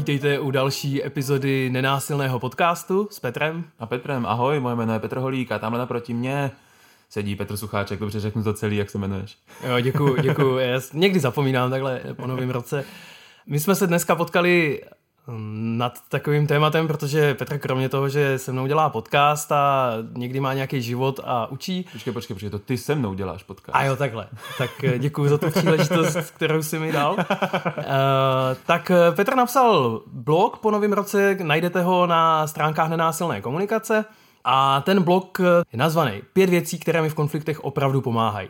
Vítejte u další epizody nenásilného podcastu s Petrem. A Petrem, ahoj, moje jméno je Petr Holík a tamhle naproti mě sedí Petr Sucháček, dobře řeknu to celý, jak se jmenuješ. Jo, děkuji, děkuji. Já někdy zapomínám takhle po novém roce. My jsme se dneska potkali nad takovým tématem, protože Petr kromě toho, že se mnou dělá podcast a někdy má nějaký život a učí. Počkej, počkej, počkej, to ty se mnou děláš podcast. A jo, takhle. Tak eh, děkuji za tu příležitost, kterou jsi mi dal. Uh, tak eh, Petr napsal blog po novém roce, najdete ho na stránkách nenásilné komunikace a ten blog je nazvaný Pět věcí, které mi v konfliktech opravdu pomáhají.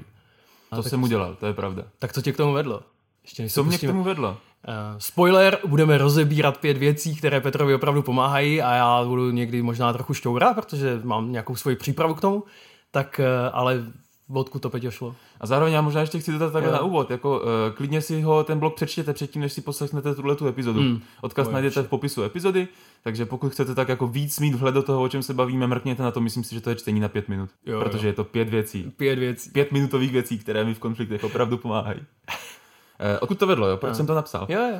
A to jsem udělal, to je pravda. Tak co tě k tomu vedlo? Ještě co mě k tomu vedlo? Uh, spoiler, budeme rozebírat pět věcí, které Petrovi opravdu pomáhají a já budu někdy možná trochu šťoura, protože mám nějakou svoji přípravu k tomu, tak uh, ale odkud to Peťo šlo. A zároveň já možná ještě chci dodat takhle na úvod, jako uh, klidně si ho ten blog přečtěte předtím, než si poslechnete tuhle tu epizodu. Hmm. Odkaz to najdete v popisu epizody, takže pokud chcete tak jako víc mít vhled do toho, o čem se bavíme, mrkněte na to, myslím si, že to je čtení na pět minut. Jo, protože jo. je to pět věcí. Pět věcí. Pět minutových věcí, které mi v konfliktech opravdu pomáhají. Uh, odkud to vedlo, jo? Proč no. jsem to napsal? Jo, jo.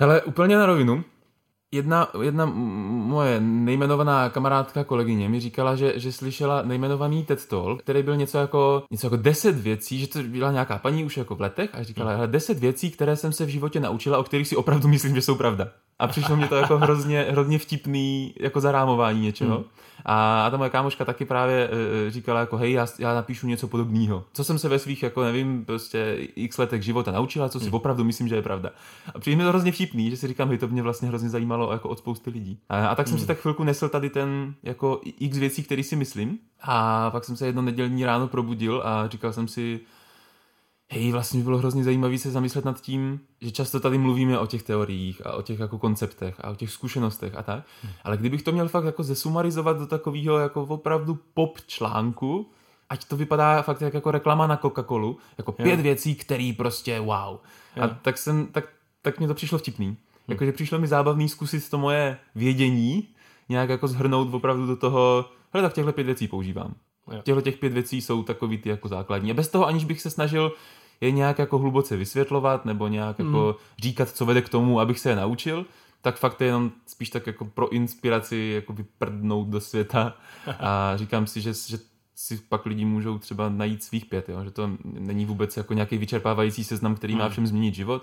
Hele, úplně na rovinu. Jedna, jedna moje nejmenovaná kamarádka, kolegyně mi říkala, že, že slyšela nejmenovaný TED Talk, který byl něco jako, něco jako deset věcí, že to byla nějaká paní už jako v letech a říkala, hele, deset věcí, které jsem se v životě naučila, o kterých si opravdu myslím, že jsou pravda. A přišlo mě to jako hrozně, hrozně vtipný jako zarámování něčeho. Hmm. A, a ta moje kámoška taky právě e, říkala jako hej, já, já napíšu něco podobného. Co jsem se ve svých, jako nevím, prostě x letech života naučila, co si hmm. opravdu myslím, že je pravda. A přijde mi to hrozně vtipný, že si říkám, hej, to mě vlastně hrozně zajímalo jako od spousty lidí. A, a tak jsem hmm. si tak chvilku nesl tady ten jako x věcí, který si myslím. A pak jsem se jedno nedělní ráno probudil a říkal jsem si, hej, vlastně by bylo hrozně zajímavé se zamyslet nad tím, že často tady mluvíme o těch teoriích a o těch jako konceptech a o těch zkušenostech a tak, hmm. ale kdybych to měl fakt jako zesumarizovat do takového jako opravdu pop článku, ať to vypadá fakt jak jako reklama na Coca-Colu, jako pět jo. věcí, který prostě wow. Jo. A tak jsem, tak, tak mě to přišlo vtipný. Hmm. Jakože přišlo mi zábavný zkusit to moje vědění nějak jako zhrnout opravdu do toho, hele, tak těchto pět věcí používám. Těchto těch pět věcí jsou takový ty jako základní. A bez toho, aniž bych se snažil je nějak jako hluboce vysvětlovat nebo nějak mm. jako říkat, co vede k tomu, abych se je naučil, tak fakt je jenom spíš tak jako pro inspiraci jako vyprdnout do světa a říkám si, že, že si pak lidi můžou třeba najít svých pět, jo? že to není vůbec jako nějaký vyčerpávající seznam, který má hmm. všem změnit život,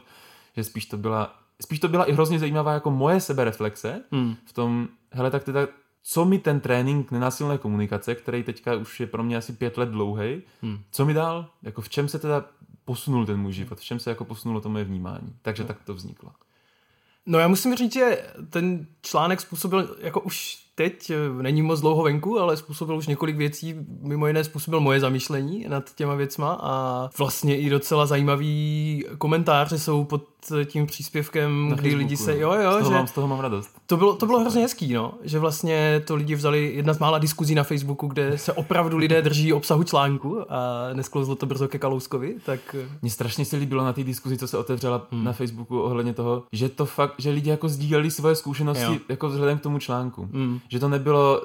že spíš to byla, spíš to byla i hrozně zajímavá jako moje sebereflexe mm. v tom, hele, tak teda co mi ten trénink nenásilné komunikace, který teďka už je pro mě asi pět let dlouhý, hmm. co mi dal? Jako v čem se teda posunul ten můj život, v čem se jako posunulo to moje vnímání. Takže no. tak to vzniklo. No já musím říct, že ten článek způsobil jako už teď eh, není moc dlouho venku, ale způsobil už několik věcí, mimo jiné způsobil moje zamýšlení nad těma věcma a vlastně i docela zajímavý komentáře jsou pod tím příspěvkem, Na kdy Facebooku, lidi se, jo, jo, z toho, že mám, z toho mám radost. To bylo, to bylo hrozně hezký, no, že vlastně to lidi vzali, jedna z mála diskuzí na Facebooku, kde se opravdu lidé drží obsahu článku a nesklouzlo to brzo ke Kalouskovi, tak... Mně strašně se líbilo na té diskuzi, co se otevřela hmm. na Facebooku ohledně toho, že to fakt, že lidi jako sdíleli svoje zkušenosti jo. jako vzhledem k tomu článku. Hmm. Že to nebylo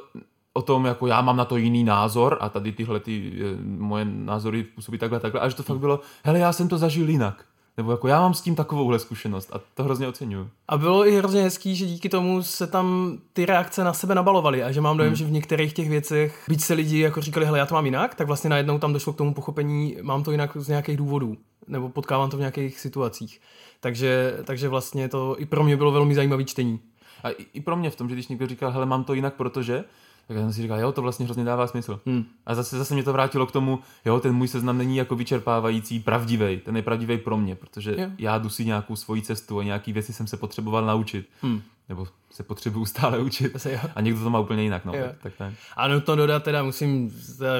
o tom, jako já mám na to jiný názor a tady tyhle ty eh, moje názory působí takhle, takhle, a že to fakt bylo, hele, já jsem to zažil jinak. Nebo jako já mám s tím takovouhle zkušenost a to hrozně oceňuju. A bylo i hrozně hezký, že díky tomu se tam ty reakce na sebe nabalovaly a že mám dojem, hmm. že v některých těch věcech, byť se lidi jako říkali, hele, já to mám jinak, tak vlastně najednou tam došlo k tomu pochopení, mám to jinak z nějakých důvodů, nebo potkávám to v nějakých situacích. Takže, takže vlastně to i pro mě bylo velmi zajímavé čtení. A i, i pro mě v tom, že když někdo říká, hele, mám to jinak, protože, tak já jsem si říkal, jo, to vlastně hrozně dává smysl. Hmm. A zase, zase mě to vrátilo k tomu, jo, ten můj seznam není jako vyčerpávající, pravdivý, ten je pravdivý pro mě, protože jo. já jdu si nějakou svoji cestu a nějaký věci jsem se potřeboval naučit. Hmm. Nebo se potřebuju stále učit. Zase, a někdo to má úplně jinak. No, tak, tak, tak. A nutno dodat, teda musím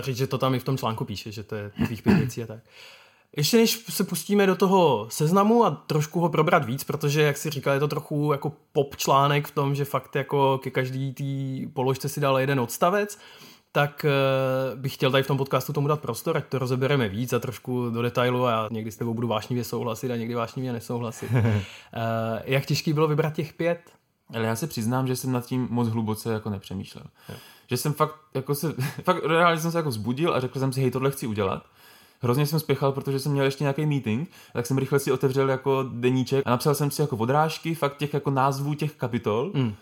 říct, že to tam i v tom článku píše, že to je tvých pět věcí a tak. Ještě než se pustíme do toho seznamu a trošku ho probrat víc, protože, jak si říkal, je to trochu jako pop článek v tom, že fakt jako ke každý té položce si dal jeden odstavec, tak uh, bych chtěl tady v tom podcastu tomu dát prostor, ať to rozebereme víc a trošku do detailu a já někdy s tebou budu vášnivě souhlasit a někdy vášnivě nesouhlasit. uh, jak těžký bylo vybrat těch pět? Ale já se přiznám, že jsem nad tím moc hluboce jako nepřemýšlel. Je. Že jsem fakt, jako se, fakt reálně jsem se jako vzbudil a řekl jsem si, hej, tohle chci udělat hrozně jsem spěchal, protože jsem měl ještě nějaký meeting, tak jsem rychle si otevřel jako deníček a napsal jsem si jako odrážky, fakt těch jako názvů těch kapitol. Mm.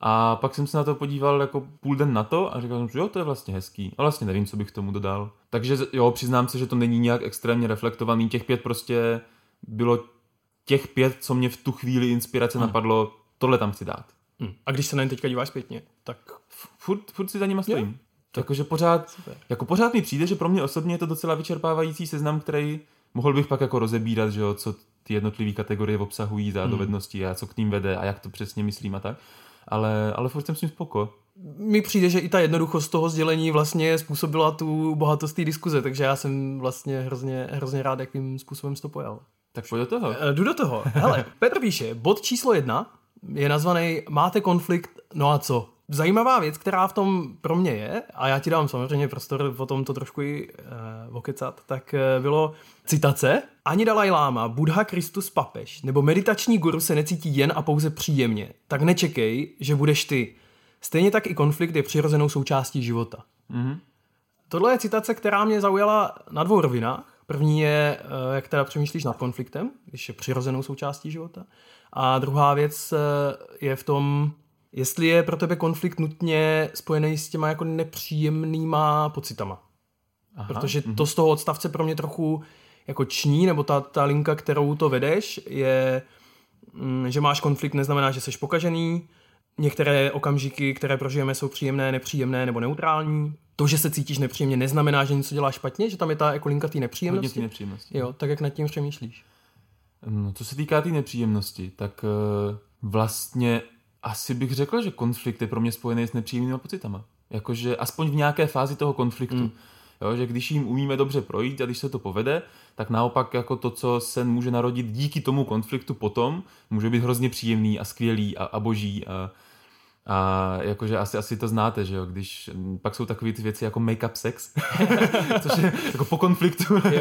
A pak jsem se na to podíval jako půl den na to a říkal jsem, že jo, to je vlastně hezký. A vlastně nevím, co bych tomu dodal. Takže jo, přiznám se, že to není nějak extrémně reflektovaný. Těch pět prostě bylo těch pět, co mě v tu chvíli inspirace hmm. napadlo, tohle tam chci dát. Hmm. A když se na ně teďka díváš zpětně, tak... Furt, furt si za nima stojím. Jo. Jakože pořád, jako pořád mi přijde, že pro mě osobně je to docela vyčerpávající seznam, který mohl bych pak jako rozebírat, že jo, co ty jednotlivé kategorie obsahují za hmm. dovednosti a co k ním vede a jak to přesně myslím a tak. Ale, ale furt jsem s tím spoko. Mi přijde, že i ta jednoduchost toho sdělení vlastně způsobila tu bohatost té diskuze, takže já jsem vlastně hrozně, hrozně rád, jakým způsobem to pojal. Tak pojď do toho. E, jdu do toho. Hele, Petr píše, bod číslo jedna je nazvaný Máte konflikt, no a co? Zajímavá věc, která v tom pro mě je, a já ti dám samozřejmě prostor o tom to trošku i uh, okecat, tak uh, bylo citace. Ani Dalaj Lama, Buddha Kristus papež nebo meditační guru se necítí jen a pouze příjemně. Tak nečekej, že budeš ty. Stejně tak i konflikt je přirozenou součástí života. Mm-hmm. Tohle je citace, která mě zaujala na dvou rovinách. První je, uh, jak teda přemýšlíš nad konfliktem, když je přirozenou součástí života. A druhá věc je v tom, jestli je pro tebe konflikt nutně spojený s těma jako nepříjemnýma pocitama. Aha, Protože to mm-hmm. z toho odstavce pro mě trochu jako ční, nebo ta, ta linka, kterou to vedeš, je, mm, že máš konflikt, neznamená, že jsi pokažený, některé okamžiky, které prožijeme, jsou příjemné, nepříjemné nebo neutrální. To, že se cítíš nepříjemně, neznamená, že něco děláš špatně, že tam je ta jako linka té nepříjemnosti. Hodně nepříjemnosti. Jo, tak jak nad tím přemýšlíš? No, co se týká té tý nepříjemnosti, tak uh, vlastně asi bych řekl, že konflikt je pro mě spojený s nepříjemnými pocitama. Jakože aspoň v nějaké fázi toho konfliktu. Mm. Jo, že když jim umíme dobře projít a když se to povede, tak naopak jako to, co se může narodit díky tomu konfliktu potom, může být hrozně příjemný a skvělý a, a boží a, a jakože asi, asi to znáte, že jo, když pak jsou takové ty věci jako make-up sex, což je jako po konfliktu jo, jo,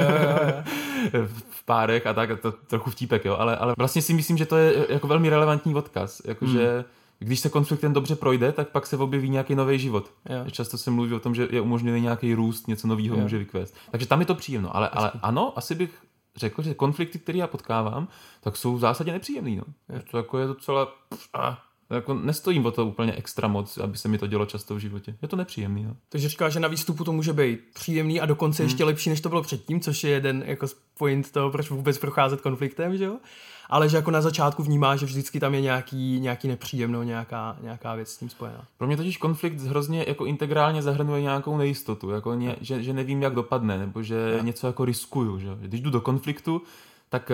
jo. v párech a tak, to trochu vtípek, jo, ale, ale vlastně si myslím, že to je jako velmi relevantní odkaz, jakože hmm. když se konfliktem dobře projde, tak pak se objeví nějaký nový život. Jo. Často se mluví o tom, že je umožněný nějaký růst, něco nového může vykvést. Takže tam je to příjemno, ale, ale ano, asi bych řekl, že konflikty, které já potkávám, tak jsou v zásadě nepříjemný. No. To jako je docela... Pff, ah, jako nestojím o to úplně extra moc, aby se mi to dělo často v životě. Je to nepříjemný. No. Takže říká, že na výstupu to může být příjemný a dokonce hmm. ještě lepší, než to bylo předtím, což je jeden jako point toho, proč vůbec procházet konfliktem, že jo? Ale že jako na začátku vnímá, že vždycky tam je nějaký, nějaký nepříjemno, nějaká, nějaká věc s tím spojená. Pro mě totiž konflikt hrozně jako integrálně zahrnuje nějakou nejistotu, jako ně, že, že, nevím, jak dopadne, nebo že ja. něco jako riskuju. Že? Když jdu do konfliktu, tak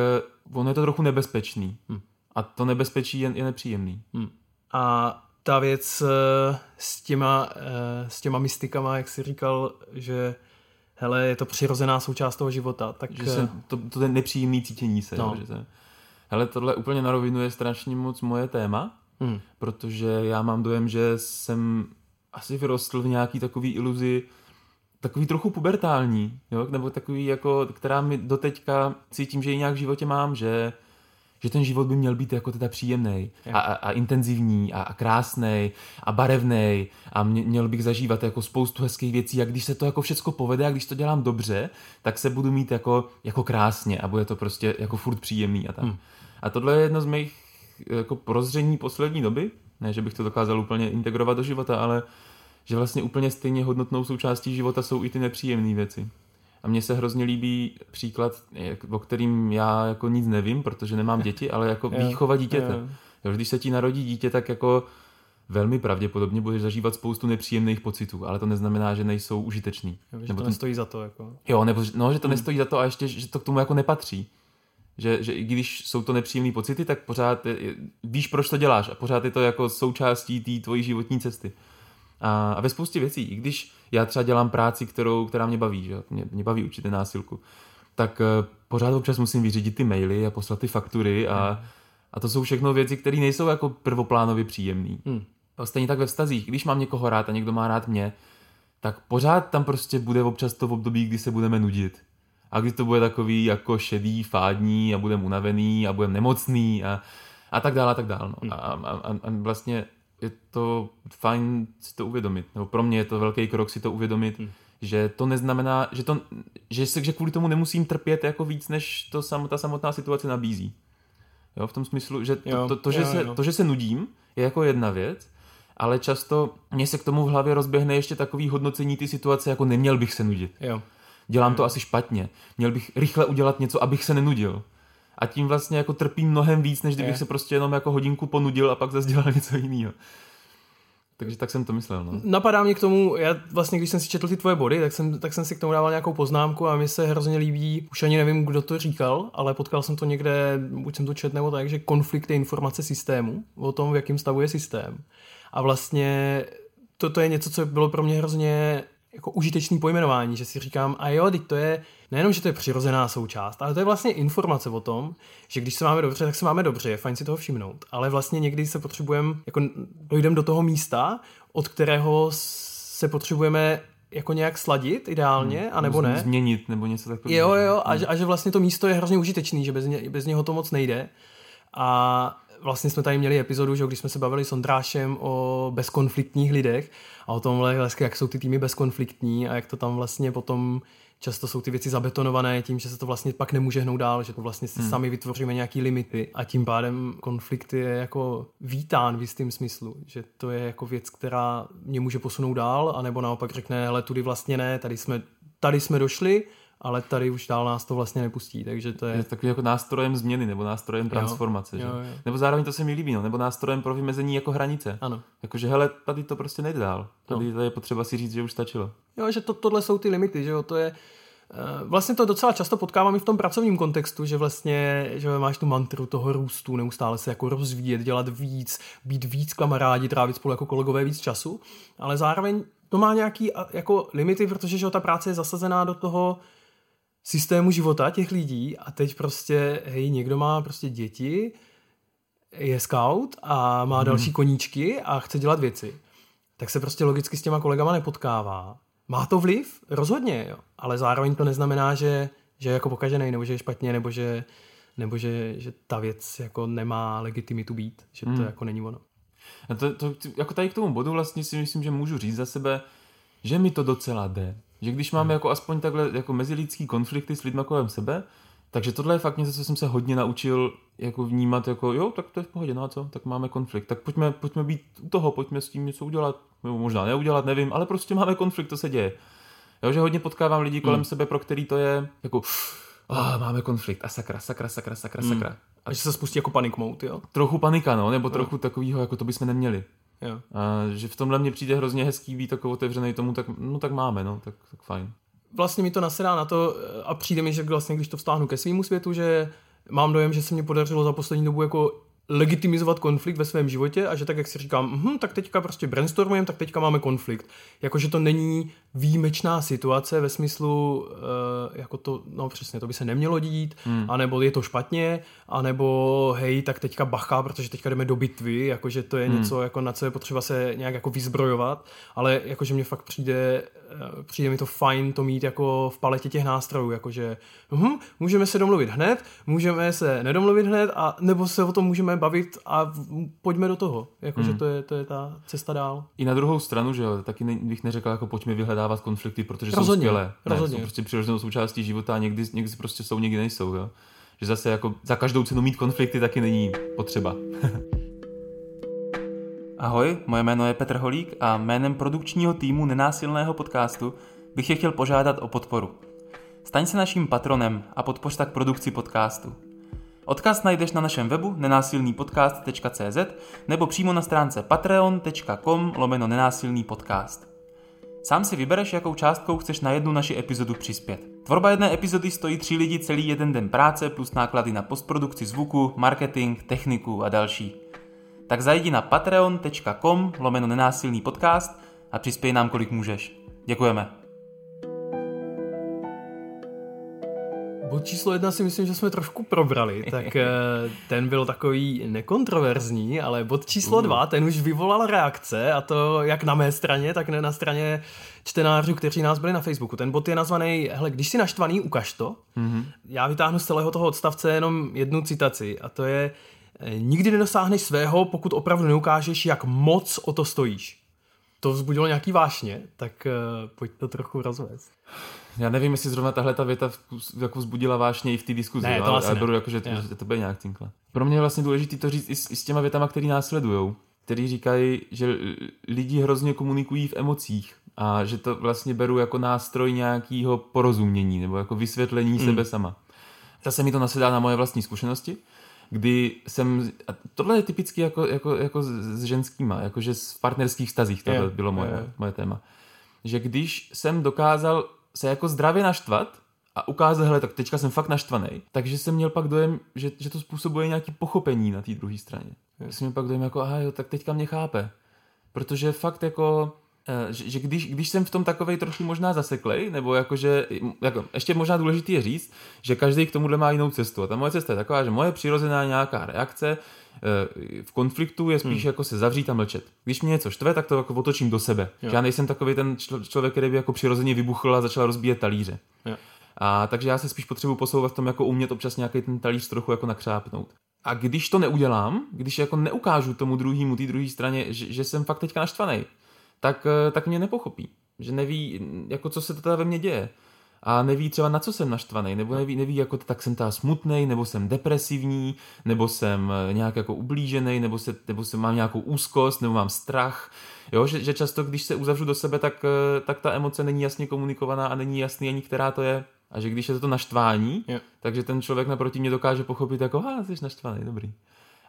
uh, ono je to trochu nebezpečný. Hmm. A to nebezpečí je, je nepříjemný. Hmm. A ta věc eh, s těma, eh, s těma mystikama, jak jsi říkal, že hele, je to přirozená součást toho života. Tak... Že se, to, to je nepříjemný cítění se. No. že se, hele, tohle úplně na rovinu je strašně moc moje téma, hmm. protože já mám dojem, že jsem asi vyrostl v nějaký takový iluzi, takový trochu pubertální, jo? nebo takový, jako, která mi doteďka cítím, že ji nějak v životě mám, že že ten život by měl být jako teda příjemný a, a, a intenzivní a, a krásný a barevný a mě, měl bych zažívat jako spoustu hezkých věcí a když se to jako všecko povede a když to dělám dobře, tak se budu mít jako, jako krásně a bude to prostě jako furt příjemný a tak. Hmm. A tohle je jedno z mých jako prozření poslední doby, ne, že bych to dokázal úplně integrovat do života, ale že vlastně úplně stejně hodnotnou součástí života jsou i ty nepříjemné věci. A mně se hrozně líbí příklad, o kterým já jako nic nevím, protože nemám děti, ale jako výchova dítěte. Jo, když se ti narodí dítě, tak jako velmi pravděpodobně budeš zažívat spoustu nepříjemných pocitů, ale to neznamená, že nejsou užitečný. Jo, že nebo to nestojí za to. Jako. Jo, nebo no, že to hmm. nestojí za to a ještě, že to k tomu jako nepatří. Že, že i když jsou to nepříjemné pocity, tak pořád je, víš, proč to děláš a pořád je to jako součástí té tvojí životní cesty. A, a ve spoustě věcí, i když já třeba dělám práci, kterou, která mě baví, že? Mě, mě baví učit násilku, tak uh, pořád občas musím vyřídit ty maily a poslat ty faktury a, hmm. a to jsou všechno věci, které nejsou jako prvoplánově příjemné. Hmm. Stejně tak ve vztazích, když mám někoho rád a někdo má rád mě, tak pořád tam prostě bude občas to v období, kdy se budeme nudit. A kdy to bude takový jako šedý, fádní a budeme unavený a budeme nemocný a, a tak dále a tak dále. No. Hmm. A, a, a, a vlastně je to fajn si to uvědomit. Nebo pro mě je to velký krok si to uvědomit, hmm. že to neznamená, že, to, že, se, že kvůli tomu nemusím trpět jako víc, než to sam, ta samotná situace nabízí. Jo, v tom smyslu, že to, Jo, to, to, že jo, se, jo. to, že se nudím, je jako jedna věc, ale často mě se k tomu v hlavě rozběhne ještě takový hodnocení ty situace, jako neměl bych se nudit. Jo. Dělám to asi špatně. Měl bych rychle udělat něco, abych se nenudil. A tím vlastně jako trpím mnohem víc, než kdybych Je. se prostě jenom jako hodinku ponudil a pak zase dělal něco jiného. Takže tak jsem to myslel, no. Napadá mě k tomu, já vlastně, když jsem si četl ty tvoje body, tak jsem, tak jsem si k tomu dával nějakou poznámku a mi se hrozně líbí, už ani nevím, kdo to říkal, ale potkal jsem to někde, buď jsem to četl nebo tak, že konflikt je informace systému, o tom, v jakém stavu je systém. A vlastně toto je něco, co bylo pro mě hrozně jako užitečný pojmenování, že si říkám, a jo, teď to je, nejenom, že to je přirozená součást, ale to je vlastně informace o tom, že když se máme dobře, tak se máme dobře, je fajn si toho všimnout. Ale vlastně někdy se potřebujeme, jako dojdeme do toho místa, od kterého se potřebujeme jako nějak sladit ideálně, hmm, anebo ne. Změnit nebo něco takového. Jo, jo, a, že, a že vlastně to místo je hrozně užitečný, že bez, ně, bez něho to moc nejde. A vlastně jsme tady měli epizodu, že když jsme se bavili s Ondrášem o bezkonfliktních lidech a o tom, vlastně, jak jsou ty týmy bezkonfliktní a jak to tam vlastně potom často jsou ty věci zabetonované tím, že se to vlastně pak nemůže hnout dál, že to vlastně si hmm. sami vytvoříme nějaký limity a tím pádem konflikt je jako vítán v jistém smyslu, že to je jako věc, která mě může posunout dál, anebo naopak řekne, hele, tudy vlastně ne, tady jsme, tady jsme došli, ale tady už dál nás to vlastně nepustí, takže to je... Je takový jako nástrojem změny nebo nástrojem transformace. Jo, že? jo, jo. Nebo zároveň to se mi líbí, no, nebo nástrojem pro vymezení jako hranice. Ano. Jakože hele, tady to prostě nejde dál. Tady, No. tady je potřeba si říct, že už stačilo. Jo, že to, tohle jsou ty limity, že jo, to je... eh, Vlastně to docela často potkávám i v tom pracovním kontextu, že vlastně že máš tu mantru toho růstu, neustále se jako rozvíjet, dělat víc, být víc kamarádi, trávit spolu jako kolegové víc času, ale zároveň to má nějaký jako limity, protože že ta práce je zasazená do toho systému života těch lidí a teď prostě, hej, někdo má prostě děti, je scout a má další koníčky a chce dělat věci. Tak se prostě logicky s těma kolegama nepotkává. Má to vliv? Rozhodně, jo. Ale zároveň to neznamená, že, že je jako pokažený, nebo že je špatně, nebo že, nebo že, že ta věc jako nemá legitimitu být, že to Hmm. jako není ono. A to, to, jako tady k tomu bodu vlastně si myslím, že můžu říct za sebe, že mi to docela jde. Že když máme jako aspoň takhle jako mezilidský konflikty s lidmi kolem sebe, takže tohle je fakt něco, co jsem se hodně naučil jako vnímat jako jo, tak to je v pohodě, no a co, tak máme konflikt, tak pojďme, pojďme být u toho, pojďme s tím něco udělat, nebo možná neudělat, nevím, ale prostě máme konflikt, to se děje. Jo, že hodně potkávám lidi kolem Hmm. sebe, pro který to je jako ah, máme konflikt a sakra, sakra, sakra, sakra, Hmm. sakra. A že se spustí jako panic mode, jo? Trochu panika, no, nebo trochu takového, jako to bychom neměli. Jo. A že v tomhle mně přijde hrozně hezký být jako otevřený tomu, tak, no tak máme, no, tak, tak fajn. vlastně mi to nasedá na to a přijde mi, že vlastně, když to vztáhnu ke svýmu světu, že mám dojem, že se mi podařilo za poslední dobu jako legitimizovat konflikt ve svém životě a že tak, jak si říkám, hm, tak teďka prostě brainstormujeme, tak teďka máme konflikt. Jakože to není výjimečná situace ve smyslu, uh, jako to, no přesně, to by se nemělo dít, hmm. anebo je to špatně, anebo hej, tak teďka bacha, protože teďka jdeme do bitvy, jakože to je hmm. něco, jako na co je potřeba se nějak jako vyzbrojovat, ale jakože mně fakt přijde, eh, přijde mi to fajn to mít jako v paletě těch nástrojů, jakože hm, můžeme se domluvit hned, můžeme se nedomluvit hned, a nebo se o tom můžeme bavit a pojďme do toho, jakože Hmm. to, je, to je ta cesta dál. I na druhou stranu, že jo, taky ne, bych neřekl, jako pojďme vyhledávat konflikty, protože Rozhodně, jsou skvělé. Ne, rozhodně. jsou prostě přirozenou součástí života a někdy, někdy prostě jsou, někdy nejsou, jo. Že zase jako za každou cenu mít konflikty taky není potřeba. Ahoj, moje jméno je Petr Holík a jménem produkčního týmu Nenásilného podcastu bych tě chtěl požádat o podporu. Staň se naším patronem a podpoř tak produkci podcastu. Odkaz najdeš na našem webu nenásilnýpodcast.cz nebo přímo na stránce patreon.com lomeno nenásilný podcast. Sám si vybereš, jakou částkou chceš na jednu naši epizodu přispět. Tvorba jedné epizody stojí tři lidi celý jeden den práce plus náklady na postprodukci zvuku, marketing, techniku a další. Tak zajdi na patreon.com lomeno nenásilný podcast a přispěj nám kolik můžeš. Děkujeme. Bod číslo jedna si myslím, že jsme trošku probrali, tak eh, ten byl takový nekontroverzní, ale bod číslo dva, ten už vyvolal reakce a to jak na mé straně, tak ne na straně čtenářů, kteří nás byli na Facebooku. Ten bod je nazvaný, hele, když jsi naštvaný, ukaž to. Mm-hmm. Já vytáhnu z celého toho odstavce jenom jednu citaci a to je, eh, nikdy nedosáhneš svého, pokud opravdu neukážeš, jak moc o to stojíš. to vzbudilo nějaký vášně, tak uh, pojď to trochu rozvést. Já nevím, jestli zrovna tahle ta věta jako vzbudila vášně i v té diskuzi, ne, to ale, ale beru jako, že to, že to bude nějak cinkla. Pro mě je vlastně důležité to říct i s, i s těma větama, které následují, který říkají, že lidi hrozně komunikují v emocích a že to vlastně beru jako nástroj nějakého porozumění nebo jako vysvětlení mm. sebe sama. Zase mi to nasedá na moje vlastní zkušenosti, kdy jsem, a tohle je typicky jako, jako, jako s ženskýma, jakože v partnerských stazích, to bylo moje, yeah. moje téma. Že když jsem dokázal se jako zdravě naštvat a ukázat, hele, tak teďka jsem fakt naštvaný, takže jsem měl pak dojem, že, že to způsobuje nějaký pochopení na té druhé straně. Yeah. Jsem měl pak dojem jako, aha jo, tak teďka mě chápe. Protože fakt jako že, že když, když jsem v tom takovej trošku možná zaseklej, nebo jakože, jako, ještě možná důležitý je říct, že každý k tomuhle má jinou cestu. A ta moje cesta je taková, že moje přirozená nějaká reakce eh, v konfliktu je spíš hmm. jako se zavřít a mlčet. Když mě něco štve, tak to jako otočím do sebe. Jo. Že já nejsem takový ten člověk, který by jako přirozeně vybuchl a začal rozbíjet talíře. Jo. A takže já se spíš potřebuji posouvat v tom, jako umět občas nějaký ten talíř trochu jako nakřápnout. A když to neudělám, když jako neukážu tomu druhému, té druhé straně, že, že jsem fakt teďka naštvaný, tak, eh, tak mě nepochopí. Že neví, jako co se teda ve mně děje. A neví třeba na co jsem naštvaný, nebo neví, neví jako tak jsem ta smutný, nebo jsem depresivní, nebo jsem eh, nějak jako ublížený, nebo, se, nebo jsem mám nějakou úzkost, nebo mám strach. Jo, že, že často, když se uzavřu do sebe, tak, eh, tak ta emoce není jasně komunikovaná a není jasný ani, která to je. A že když je to, to naštvání, yeah. takže ten člověk naproti mě dokáže pochopit jako, ha, jsi naštvaný, dobrý.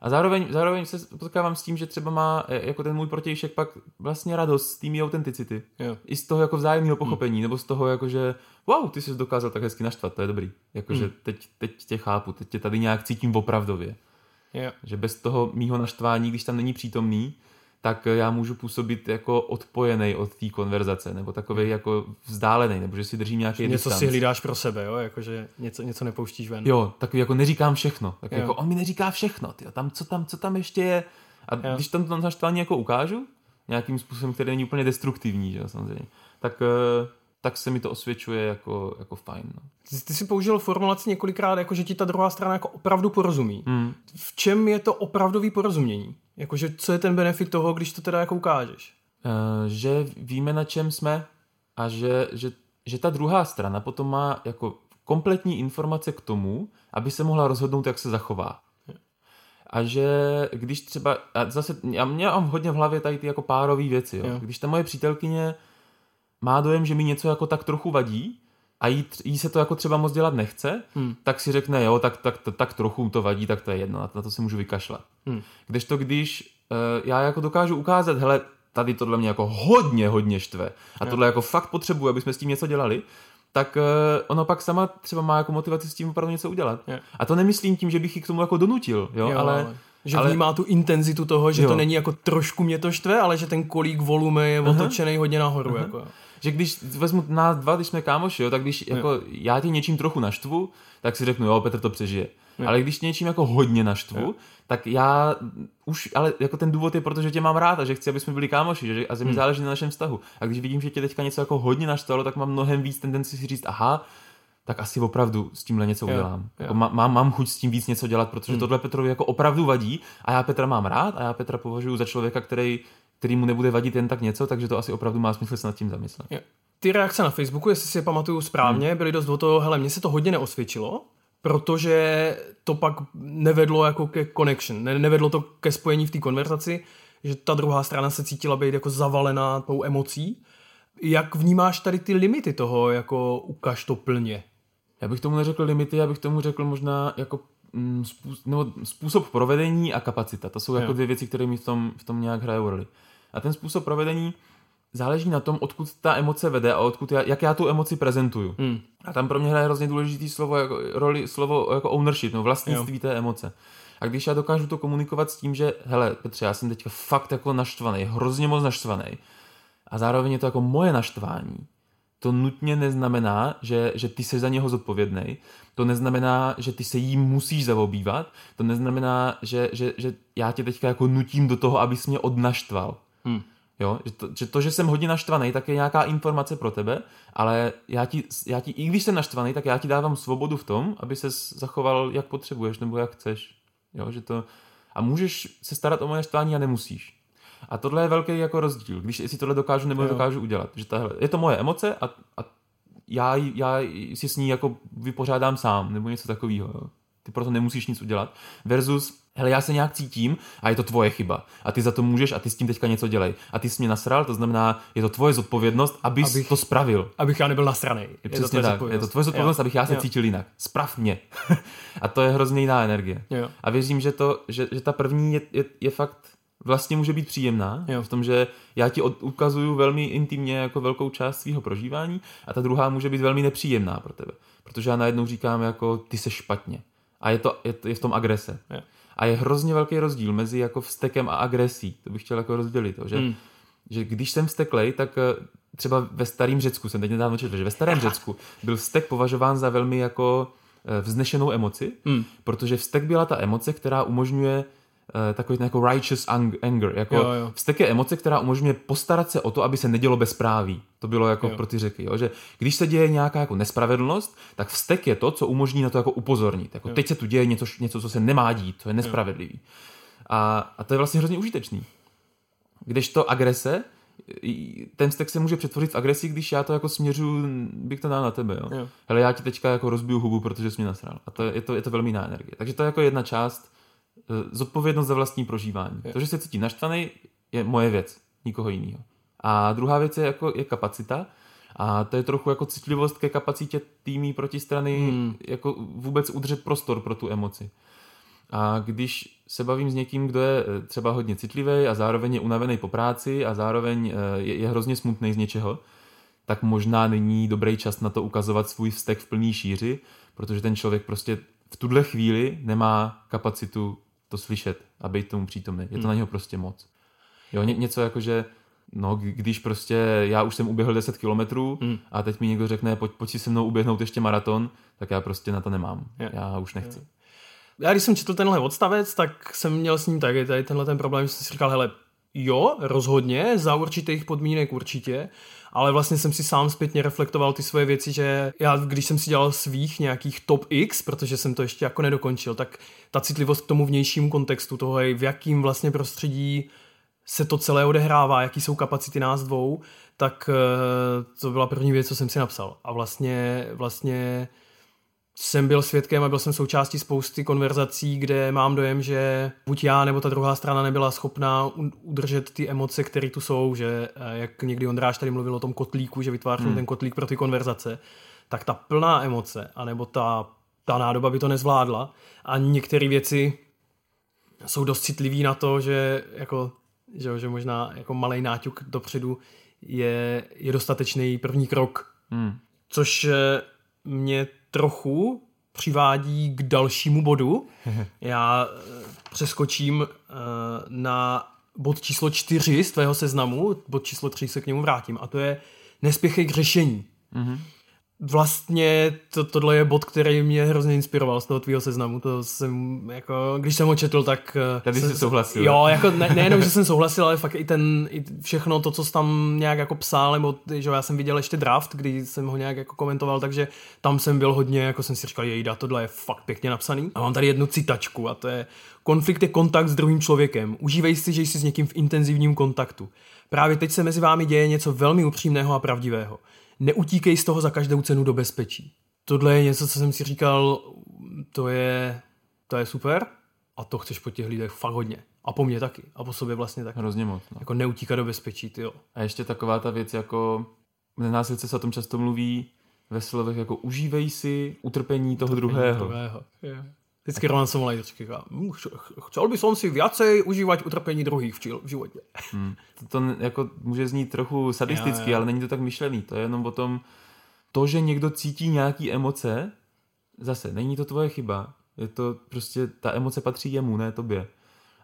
A zároveň, zároveň se potkávám s tím, že třeba má e, jako ten můj protějšek pak vlastně radost z té autenticity. I z toho jako vzájemného pochopení, hmm. nebo z toho jako, že wow, ty jsi dokázal tak hezky naštvat, to je dobrý. Jakože hmm. teď, teď tě chápu, teď tě tady nějak cítím opravdově. Jo. Že bez toho mýho naštvání, když tam není přítomný, tak já můžu působit jako odpojený od té konverzace, nebo takový jako vzdálený, nebo že si držím nějaký Něco distanc. si hlídáš pro sebe, jo? Jako, že něco, něco nepouštíš ven. Jo, takový jako neříkám všechno. Tak jako on mi neříká všechno, tyjo, tam, co, tam, co tam ještě je. A jo. když tam to naštvání jako ukážu, nějakým způsobem, který není úplně destruktivní, že samozřejmě, tak uh, tak se mi to osvědčuje jako, jako fajn. No. Ty, ty jsi použil formulaci několikrát, jako že ti ta druhá strana jako opravdu porozumí. Hmm. V čem je to opravdový porozumění? Jakože co je ten benefit toho, když to teda jako ukážeš? Uh, že víme, na čem jsme a že, že, že ta druhá strana potom má jako kompletní informace k tomu, aby se mohla rozhodnout, jak se zachová. A že když třeba, a zase, já mám hodně v hlavě tady ty jako párové věci, jo. Jo. když ta moje přítelkyně má dojem, že mi něco jako tak trochu vadí a jí, jí se to jako třeba moc dělat nechce, hmm. tak si řekne, jo, tak, tak, tak, tak trochu to vadí, tak to je jedno, na to, se můžu vykašlat. Hmm. Kdežto když uh, já jako dokážu ukázat, hele, tady tohle mě jako hodně, hodně štve a tohle jako fakt potřebuji, aby jsme s tím něco dělali, tak uh, ono pak sama třeba má jako motivaci s tím opravdu něco udělat. Je. A to nemyslím tím, že bych ji k tomu jako donutil, jo, jo ale, ale že ale... vnímá tu intenzitu toho, že jo. to není jako trošku mě to štve, ale že ten kolík volume je Aha. otočený hodně nahoru. Aha. Jako že když vezmu nás dva, když jsme kámoši, jo, tak když jako já tě něčím trochu naštvu, tak si řeknu, jo, Petr to přežije. Jo. Ale když něčím jako hodně naštvu, jo. tak já už, ale jako ten důvod je, protože tě mám rád a že chci, aby jsme byli kámoši že, a že mi hmm. záleží na našem vztahu. A když vidím, že tě teďka něco jako hodně naštvalo, tak mám mnohem víc tendenci si říct, aha, tak asi opravdu s tímhle něco jo, udělám. Jo. Jako mám, mám chuť s tím víc něco dělat, protože hmm. tohle Petrovi jako opravdu vadí a já Petra mám rád a já Petra považuji za člověka, který který mu nebude vadit jen tak něco, takže to asi opravdu má smysl se nad tím zamyslet. Ty reakce na Facebooku, jestli si je pamatuju správně, hmm. byly dost o to, hele, mně se to hodně neosvědčilo, protože to pak nevedlo jako ke connection, ne, nevedlo to ke spojení v té konverzaci, že ta druhá strana se cítila být jako zavalená tou emocí. Jak vnímáš tady ty limity toho, jako ukaž to plně? Já bych tomu neřekl limity, já bych tomu řekl možná jako mm, způsob, nebo způsob provedení a kapacita. To jsou jako jo. dvě věci, které mi v tom, v tom nějak hrají roli. A ten způsob provedení záleží na tom, odkud ta emoce vede a odkud já, jak já tu emoci prezentuju. Hmm. A tam pro mě hraje hrozně důležitý slovo, jako, roli, slovo jako ownership, no vlastnictví jo. té emoce. A když já dokážu to komunikovat s tím, že hele, Petře, já jsem teďka fakt jako naštvaný, hrozně moc naštvaný, a zároveň je to jako moje naštvání, to nutně neznamená, že, že ty jsi za něho zodpovědný. To neznamená, že ty se jím musíš zaobývat. To neznamená, že, že, že já tě teďka jako nutím do toho, abys mě odnaštval. Hmm. Jo? Že, to, že to, že jsem hodně naštvaný, tak je nějaká informace pro tebe, ale já ti, já ti, i když jsem naštvaný, tak já ti dávám svobodu v tom, aby se zachoval, jak potřebuješ nebo jak chceš. Jo? Že to, a můžeš se starat o moje naštvání a nemusíš. A tohle je velký jako rozdíl, když si tohle dokážu nebo Jo. dokážu udělat. Že tahle, je to moje emoce a, a já, já si s ní jako vypořádám sám, nebo něco takového. Ty proto nemusíš nic udělat. Versus, hele, já se nějak cítím a je to tvoje chyba. A ty za to můžeš a ty s tím teďka něco dělej. A ty jsi mě nasral, to znamená, je to tvoje zodpovědnost, abys Abych- to spravil. Abych já nebyl nasranej. Je přesně tak. Je to tvoje zodpovědnost, Jo. abych já se Jo. cítil jinak. Sprav mě. a to je hrozně jiná energie. Jo. A věřím, že, to, že, že ta první je, je, je fakt vlastně může být příjemná, Jo. v tom, že já ti od, ukazuju velmi intimně jako velkou část svého prožívání a ta druhá může být velmi nepříjemná pro tebe. Protože já najednou říkám jako ty se špatně. A je, to, je, to, je v tom agrese. Jo. A je hrozně velký rozdíl mezi jako vztekem a agresí. To bych chtěl jako rozdělit. To, že, Hmm. že když jsem vzteklej, tak eh, třeba ve starém Řecku, jsem teď nedávno četl, že ve starém Řecku byl vztek považován za velmi jako eh, vznešenou emoci, Hmm. protože vztek byla ta emoce, která umožňuje takový ten jako righteous ang- anger. Jako Jo, jo. Vztek je emoce, která umožňuje postarat se o to, aby se nedělo bezpráví. To bylo jako Jo. pro ty řeky. Jo? Že když se děje nějaká jako nespravedlnost, tak vztek je to, co umožní na to jako upozornit. Jako teď se tu děje něco, něco, co se nemá dít, to je nespravedlivý. A, a to je vlastně hrozně užitečný. Když to agrese, ten vztek se může přetvořit v agresi, když já to jako směřu, bych to dal na tebe. Jo? Jo. Hele, já ti teďka jako rozbiju hubu, protože jsi mě nasral. A to je, je, to, je to velmi jiná energie. Takže to je jako jedna část, eh, zodpovědnost za vlastní prožívání. Jo. To, že se cítím naštvaný, je moje věc, nikoho jiného. A druhá věc je, jako, je kapacita. A to je trochu jako citlivost ke kapacitě týmí protistrany, Hmm. jako vůbec udržet prostor pro tu emoci. A když se bavím s někým, kdo je eh, třeba hodně citlivý a zároveň je unavený po práci a zároveň eh, je, je hrozně smutný z něčeho, tak možná není dobrý čas na to ukazovat svůj vztek v plný šíři, protože ten člověk prostě v tuhle chvíli nemá kapacitu to slyšet a být tomu přítomný. Je to na něho prostě moc. Jo, ně, něco jako, že no, když prostě já už jsem uběhl 10 kilometrů Hmm. a teď mi někdo řekne, pojď, pojď si se mnou uběhnout ještě maraton, tak já prostě na to nemám. Jo. Já už nechci. Já když jsem četl tenhle odstavec, tak jsem měl s ním taky tady tenhle ten problém, že jsem si říkal, hele, jo, rozhodně, za určitých podmínek určitě, ale vlastně jsem si sám zpětně reflektoval ty svoje věci, že já, když jsem si dělal svých nějakých top X, protože jsem to ještě jako nedokončil, tak ta citlivost k tomu vnějšímu kontextu toho, v jakým vlastně prostředí se to celé odehrává, jaký jsou kapacity nás dvou, tak eh, to byla první věc, co jsem si napsal. A vlastně, vlastně jsem byl svědkem a byl jsem součástí spousty konverzací, kde mám dojem, že buď já nebo ta druhá strana nebyla schopná udržet ty emoce, které tu jsou, že eh, jak někdy Ondráš tady mluvil o tom kotlíku, že vytvářím hmm. ten kotlík pro ty konverzace, tak ta plná emoce, anebo ta, ta nádoba by to nezvládla a některé věci jsou dost citlivý na to, že jako že, že možná jako malý náťuk dopředu je, je dostatečný první krok Hmm. což eh, mě trochu přivádí k dalšímu bodu. Já eh, přeskočím eh, na bod číslo čtyři z tvého seznamu, bod číslo tři se k němu vrátím, a to je nespěchej k řešení. Mhm. Vlastně to, tohle je bod, který mě hrozně inspiroval z toho tvýho seznamu. To jsem, jako, když jsem ho četl, tak... eh, Tady jsi souhlasil. Jo, jako ne, nejenom, že jsem souhlasil, ale fakt i ten, i všechno to, co jsi tam nějak jako psal, nebo že já jsem viděl ještě draft, kdy jsem ho nějak jako komentoval, takže tam jsem byl hodně, jako jsem si říkal, jejda, tohle je fakt pěkně napsaný. A mám tady jednu citačku a to je konflikt je kontakt s druhým člověkem. Užívej si, že jsi s někým v intenzivním kontaktu. Právě teď se mezi vámi děje něco velmi upřímného a pravdivého. Neutíkej z toho za každou cenu do bezpečí. Tohle je něco, co jsem si říkal, to je, to je super a to chceš po těch lidech fakt hodně. A po mně taky. A po sobě vlastně taky. Hrozně moc. No. Jako neutíkat do bezpečí, ty jo. A ještě taková ta věc, jako v nenásilce se o tom často mluví ve slovech jako užívej si utrpení toho druhého. druhého. Je. Vždycky Roman Somolaj říká, "Hm, ch- chcel by som si viacej užívať utrpení druhých v, čil- v životě. Hmm. To, to jako může znít trochu sadisticky, Jo, jo. ale není to tak myšlený. To je jenom o tom, to, že někdo cítí nějaký emoce, zase, není to tvoje chyba. Je to prostě, ta emoce patří jemu, ne tobě.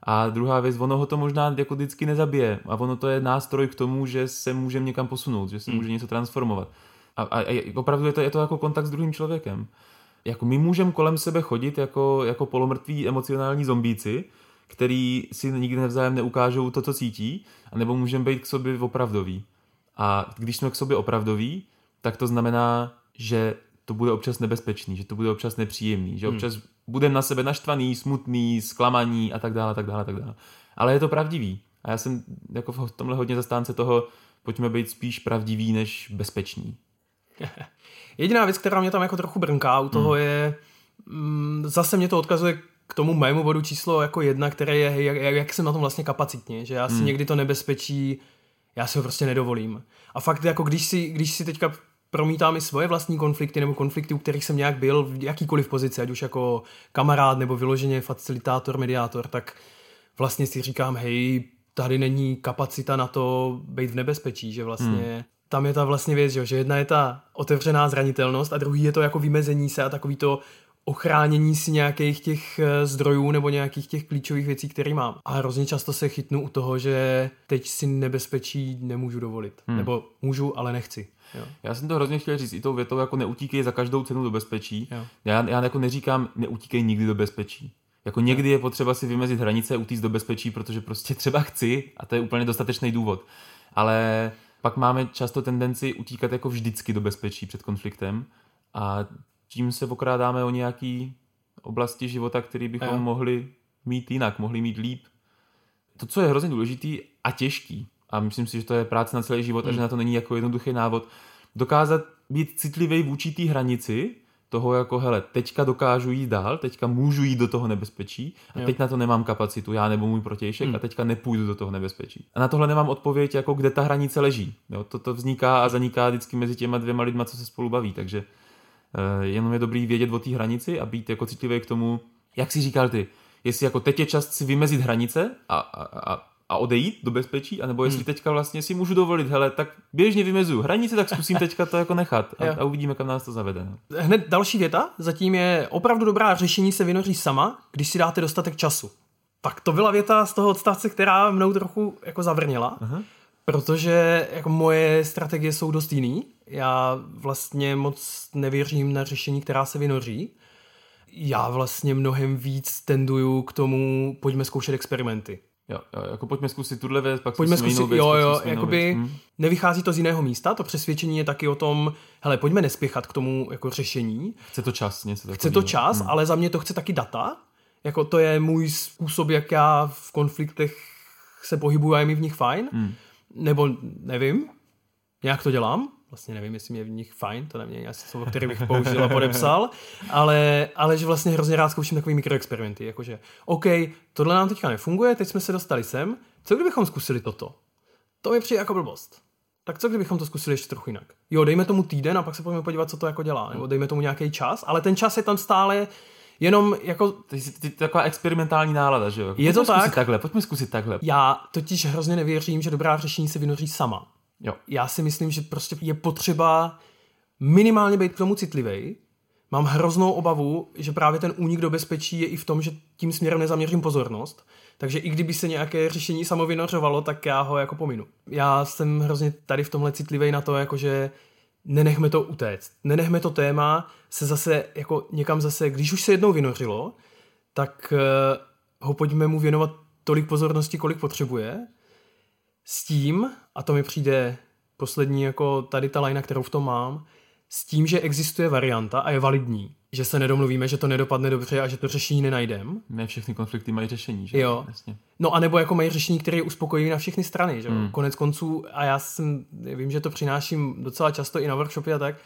A druhá věc, ono ho to možná jako vždycky nezabije. A ono to je nástroj k tomu, že se může někam posunout, že se Hmm. může něco transformovat. A, a, a opravdu je to, je to jako kontakt s druhým člověkem. Jako my můžeme kolem sebe chodit jako, jako polomrtví emocionální zombíci, který si nikdy navzájem neukážou to, co cítí, anebo můžeme být k sobě opravdoví. A když jsme k sobě opravdoví, tak to znamená, že to bude občas nebezpečný, že to bude občas nepříjemný, že občas budeme na sebe naštvaný, smutný, zklamaný a tak dále, tak dále, tak dále. Ale je to pravdivý. A já jsem jako v tomhle hodně zastánce toho, pojďme být spíš pravdiví než bezpeční. Jediná věc, která mě tam jako trochu brnká u toho hmm. je, mm, zase mě to odkazuje k tomu mému bodu číslo jako jedna, které je, jak, jak jsem na tom vlastně kapacitně, že já si hmm. někdy to nebezpečí, já si ho prostě nedovolím. A fakt jako když si, když si teďka promítám i svoje vlastní konflikty nebo konflikty, u kterých jsem nějak byl v jakýkoliv pozici, ať už jako kamarád nebo vyloženě facilitátor, mediátor, tak vlastně si říkám, hej, tady není kapacita na to být v nebezpečí, že vlastně hmm. Tam je ta vlastně věc, že jedna je ta otevřená zranitelnost a druhý je to jako vymezení se a takový to ochránění si nějakých těch eh, zdrojů nebo nějakých těch klíčových věcí, které mám. A hrozně často se chytnu u toho, že teď si nebezpečí nemůžu dovolit. Hmm. Nebo můžu, ale nechci. Jo. Já jsem to hrozně chtěl říct i tou větou, jako neutíkej za každou cenu do bezpečí. Jo. Já, já jako neříkám, neutíkej nikdy do bezpečí. Jako někdy je potřeba si vymezit hranice, utíct do bezpečí, protože prostě třeba chci a to je úplně dostatečný důvod. Ale pak máme často tendenci utíkat jako vždycky do bezpečí před konfliktem a tím se okrádáme o nějaký oblasti života, které bychom jo. mohli mít jinak, mohli mít líp. To, co je hrozně důležitý a těžký, a myslím si, že to je práce na celý život hmm. a že na to není jako jednoduchý návod, dokázat být citlivý vůči té hranici, toho jako, hele, teďka dokážu jít dál, teďka můžu jít do toho nebezpečí a jo. teď na to nemám kapacitu, já nebo můj protějšek hmm. a teďka nepůjdu do toho nebezpečí. A na tohle nemám odpověď, jako kde ta hranice leží. Jo, to, to vzniká a zaniká vždycky mezi těma dvěma lidma, co se spolu baví, takže uh, jenom je dobrý vědět o té hranici a být jako citlivý k tomu, jak si říkal ty, jestli jako teď je čas si vymezit hranice a, a, a a odejít do bezpečí, anebo jestli hmm. teďka vlastně si můžu dovolit, hele, tak běžně vymezuju hranice, tak zkusím teďka to jako nechat a, a uvidíme, kam nás to zavede. No. Hned další věta, zatím je opravdu dobrá řešení se vynoří sama, když si dáte dostatek času. Tak to byla věta z toho odstavce, která mnou trochu jako zavrnila, Aha. protože jako moje strategie jsou dost jiný. Já vlastně moc nevěřím na řešení, která se vynoří. Já vlastně mnohem víc tenduju k tomu, pojďme zkoušet experimenty. Jo, jo, jako pojďme zkusit tuhle věc, pak pojďme zkusit, jinou věc, jo, jo, jakoby věc. Hmm. nevychází to z jiného místa, to přesvědčení je taky o tom, hele, pojďme nespěchat k tomu jako řešení. Chce to čas, něco Chce to čas, hmm. ale za mě to chce taky data, jako to je můj způsob, jak já v konfliktech se pohybuju a je mi v nich fajn, hmm. nebo nevím, nějak to dělám, vlastně nevím, jestli mě v nich fajn, to nevím, asi slovo, který bych použil a podepsal, ale, ale že vlastně hrozně rád zkouším takový mikroexperimenty, jakože OK, tohle nám teďka nefunguje, teď jsme se dostali sem, co kdybychom zkusili toto? To mi přijde jako blbost. Tak co kdybychom to zkusili ještě trochu jinak? Jo, dejme tomu týden a pak se pojďme podívat, co to jako dělá. Nebo dejme tomu nějaký čas, ale ten čas je tam stále jenom jako... Ty, ty, ty, taková experimentální nálada, že jo? Je to tak. takhle, pojďme zkusit takhle. Já totiž hrozně nevěřím, že dobrá řešení se vynoří sama. Jo. Já si myslím, že prostě je potřeba minimálně být k tomu citlivý. Mám hroznou obavu, že právě ten únik do bezpečí je i v tom, že tím směrem nezaměřím pozornost. Takže i kdyby se nějaké řešení samo vynořovalo, tak já ho jako pominu. Já jsem hrozně tady v tomhle citlivý na to, jakože nenechme to utéct. Nenechme to téma se zase jako někam zase, když už se jednou vynořilo, tak uh, ho pojďme mu věnovat tolik pozornosti, kolik potřebuje s tím, a to mi přijde poslední jako tady ta lajna, kterou v tom mám, s tím, že existuje varianta a je validní, že se nedomluvíme, že to nedopadne dobře a že to řešení nenajdem. Ne všechny konflikty mají řešení, že? Jo. Jasně. No a nebo jako mají řešení, které je uspokojí na všechny strany, že? Hmm. Konec konců, a já jsem, vím, že to přináším docela často i na workshopy a tak,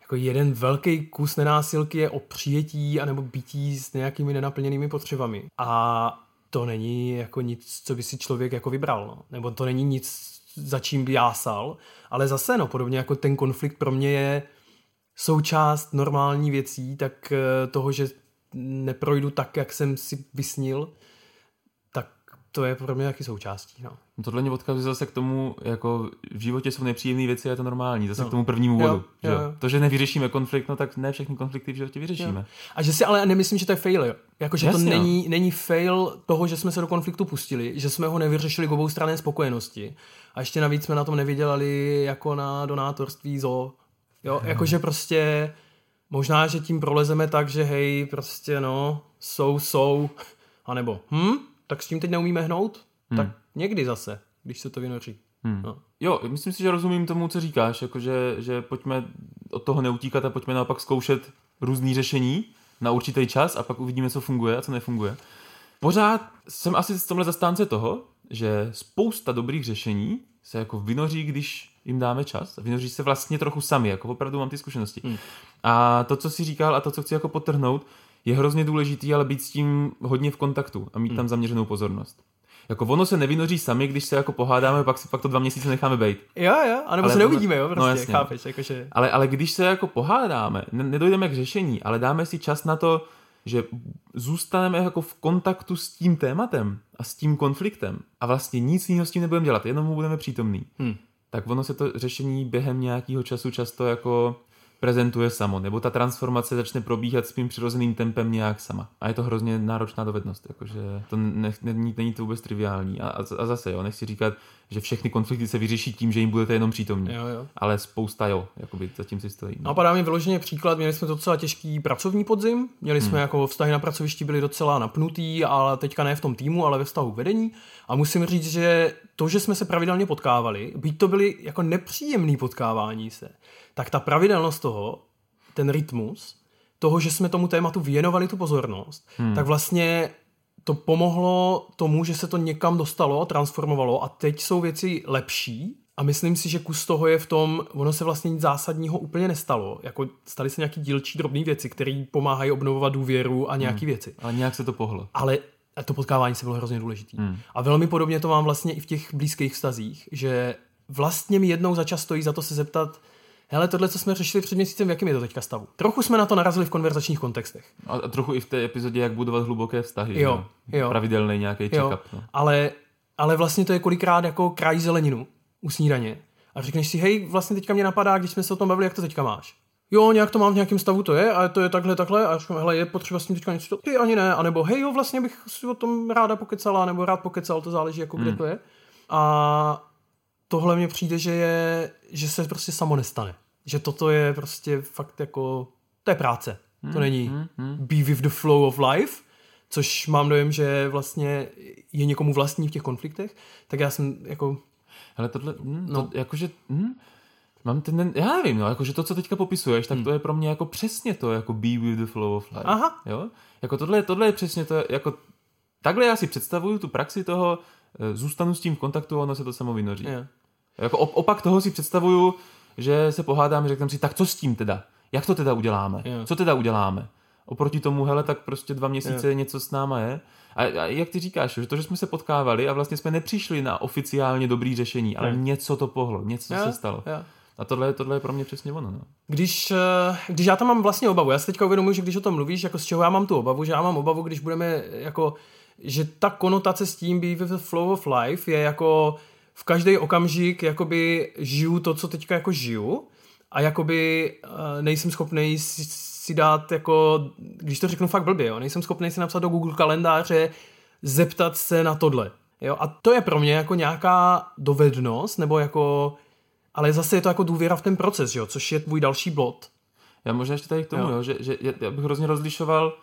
jako jeden velký kus nenásilky je o přijetí anebo bytí s nějakými nenaplněnými potřebami. A to není jako nic, co by si člověk jako vybral, no. nebo to není nic, za čím jásal, ale zase, no, podobně jako ten konflikt pro mě je součást normální věcí, tak eh, toho, že neprojdu tak, jak jsem si vysnil, to je pro mě taky součástí. No. no tohle mě odkazuje zase k tomu, jako v životě jsou nepříjemné věci a je to normální. Zase no. k tomu prvnímu bodu. Jo, že? Jo, jo. To, že nevyřešíme konflikt, no tak ne všechny konflikty v životě vyřešíme. Jo. A že si ale nemyslím, že to je fail. Jo. Jako, že Jasně, to není, není fail toho, že jsme se do konfliktu pustili, že jsme ho nevyřešili k obou straně spokojenosti. A ještě navíc jsme na tom nevydělali jako na donátorství zo. Jo, jakože prostě možná, že tím prolezeme tak, že hej, prostě no, jsou, jsou, anebo hm, tak s tím teď neumíme hnout, hmm. tak někdy zase, když se to vynoří. Hmm. No. Jo, myslím si, že rozumím tomu, co říkáš, jakože, že pojďme od toho neutíkat a pojďme naopak zkoušet různý řešení na určitý čas a pak uvidíme, co funguje a co nefunguje. Pořád jsem asi z tomhle zastánce toho, že spousta dobrých řešení se jako vynoří, když jim dáme čas. Vynoří se vlastně trochu sami, jako opravdu mám ty zkušenosti. Hmm. A to, co si říkal a to, co chci jako potrhnout, je hrozně důležitý, ale být s tím hodně v kontaktu a mít hmm. tam zaměřenou pozornost. Jako ono se nevynoří sami, když se jako pohádáme, pak si pak to dva měsíce necháme být. Jo, jo, anebo ale se neuvidíme, jo, no, prostě, no, jasně. chápeš, jakože... Ale, ale když se jako pohádáme, ne, nedojdeme k řešení, ale dáme si čas na to, že zůstaneme jako v kontaktu s tím tématem a s tím konfliktem a vlastně nic jiného s tím nebudeme dělat, jenom mu budeme přítomný, hmm. tak ono se to řešení během nějakého času často jako prezentuje samo, nebo ta transformace začne probíhat svým přirozeným tempem nějak sama. A je to hrozně náročná dovednost, jakože to ne, není, není to vůbec triviální. A, a, zase, jo, nechci říkat, že všechny konflikty se vyřeší tím, že jim budete jenom přítomní. Jo, jo. Ale spousta jo, jakoby zatím si stojí. No. A padá mi vyloženě příklad, měli jsme docela těžký pracovní podzim, měli jsme hmm. jako vztahy na pracovišti byly docela napnutý, ale teďka ne v tom týmu, ale ve vztahu vedení. A musím říct, že to, že jsme se pravidelně potkávali, byť to byly jako nepříjemné potkávání se, tak ta pravidelnost toho, ten rytmus, toho, že jsme tomu tématu věnovali tu pozornost, hmm. tak vlastně to pomohlo tomu, že se to někam dostalo, transformovalo a teď jsou věci lepší a myslím si, že kus toho je v tom, ono se vlastně nic zásadního úplně nestalo. Jako staly se nějaký dílčí drobné věci, které pomáhají obnovovat důvěru a nějaké hmm. věci. Ale nějak se to pohlo. Ale to potkávání se bylo hrozně důležité. Hmm. A velmi podobně to mám vlastně i v těch blízkých vztazích, že vlastně mi jednou za čas stojí za to se zeptat, hele, tohle, co jsme řešili před měsícem, v jakém je to teďka stavu? Trochu jsme na to narazili v konverzačních kontextech. A trochu i v té epizodě, jak budovat hluboké vztahy. Jo, no? jo. Pravidelný nějaký check-up. No. Ale, ale vlastně to je kolikrát jako kraj zeleninu u snídaně. A řekneš si, hej, vlastně teďka mě napadá, když jsme se o tom bavili, jak to teďka máš. Jo, nějak to mám v nějakém stavu, to je, a to je takhle, takhle, a říkám, hele, je potřeba s tím teďka něco, ty ani ne, anebo hej, jo, vlastně bych si o tom ráda pokecala, nebo rád pokecal, to záleží, jako hmm. kde to je. A tohle mně přijde, že je, že se prostě samo nestane že toto je prostě fakt jako, to je práce. Hmm, to není hmm, hmm. be with the flow of life, což mám dojem, že vlastně je někomu vlastní v těch konfliktech, tak já jsem jako... Ale tohle, hm, no. to, jakože, hm, mám ten, já nevím, no, jakože to, co teďka popisuješ, tak hmm. to je pro mě jako přesně to, jako be with the flow of life. Aha. Jo? Jako tohle, tohle je přesně to, jako takhle já si představuju tu praxi toho, eh, zůstanu s tím v kontaktu a ono se to samo vynoří. Yeah. Jako opak toho si představuju, že se pohádáme, řekneme si, tak co s tím teda? Jak to teda uděláme? Jo. Co teda uděláme? Oproti tomu, hele, tak prostě dva měsíce jo. něco s náma je. A, a jak ty říkáš, že to, že jsme se potkávali a vlastně jsme nepřišli na oficiálně dobrý řešení, ale jo. něco to pohlo, něco jo. se stalo. Jo. A tohle, tohle je pro mě přesně ono. No. Když, eh, když já tam mám vlastně obavu, já si teďka uvědomuji, že když o tom mluvíš, jako z čeho já mám tu obavu, že já mám obavu, když budeme jako, že ta konotace s tím be with the flow of life je jako v každý okamžik jakoby žiju to, co teďka jako žiju a jakoby uh, nejsem schopný si, si dát jako, když to řeknu fakt blbě, jo, nejsem schopný si napsat do Google kalendáře zeptat se na tohle. Jo? A to je pro mě jako nějaká dovednost, nebo jako, ale zase je to jako důvěra v ten proces, jo? což je tvůj další bod. Já možná ještě tady k tomu, jo. Jo, že, že já bych hrozně rozlišoval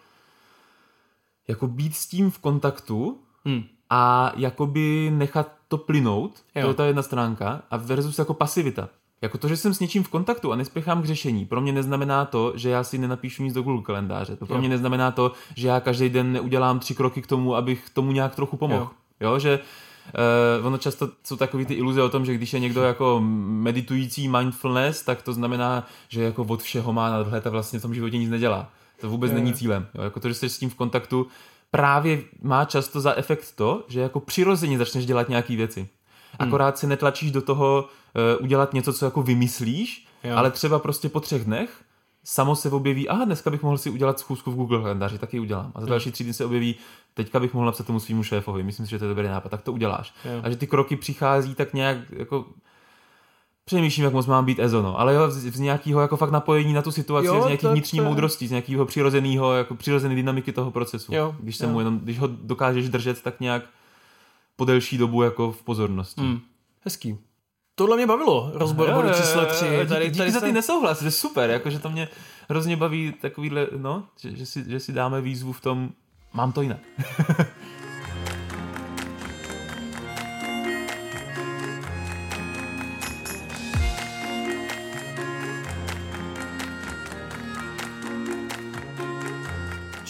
jako být s tím v kontaktu hmm. a jakoby nechat to plynout, jo. to je ta jedna stránka, a versus jako pasivita. Jako to, že jsem s něčím v kontaktu a nespěchám k řešení, pro mě neznamená to, že já si nenapíšu nic do Google kalendáře. To pro jo. mě neznamená to, že já každý den neudělám tři kroky k tomu, abych tomu nějak trochu pomohl. Jo, jo že Uh, ono často jsou takové ty iluze o tom, že když je někdo jako meditující mindfulness, tak to znamená, že jako od všeho má nadhled a vlastně v tom životě nic nedělá. To vůbec je. není cílem. Jo? Jako to, že jsi s tím v kontaktu, právě má často za efekt to, že jako přirozeně začneš dělat nějaké věci. Hmm. Akorát se netlačíš do toho uh, udělat něco, co jako vymyslíš, jo. ale třeba prostě po třech dnech samo se objeví, aha, dneska bych mohl si udělat schůzku v Google kalendáři, taky udělám. A za další tři dny se objeví, teďka bych mohl napsat tomu svýmu šéfovi, myslím si, že to je dobrý nápad, tak to uděláš. Jo. A že ty kroky přichází tak nějak jako přemýšlím, jak moc mám být ezono, ale jo, z, z nějakého jako fakt napojení na tu situaci, jo, z nějaký vnitřní to... moudrosti, z nějakého přirozeného, jako přirozené dynamiky toho procesu. Jo, když se jo. mu jenom, když ho dokážeš držet tak nějak po delší dobu jako v pozornosti. Mm. Hezký. Tohle mě bavilo, rozbor bodu číslo 3. Tady, tady, díky za ty nesouhlas, to je super, jakože to mě hrozně baví takovýhle, no, že, že, si, že si dáme výzvu v tom, mám to jinak.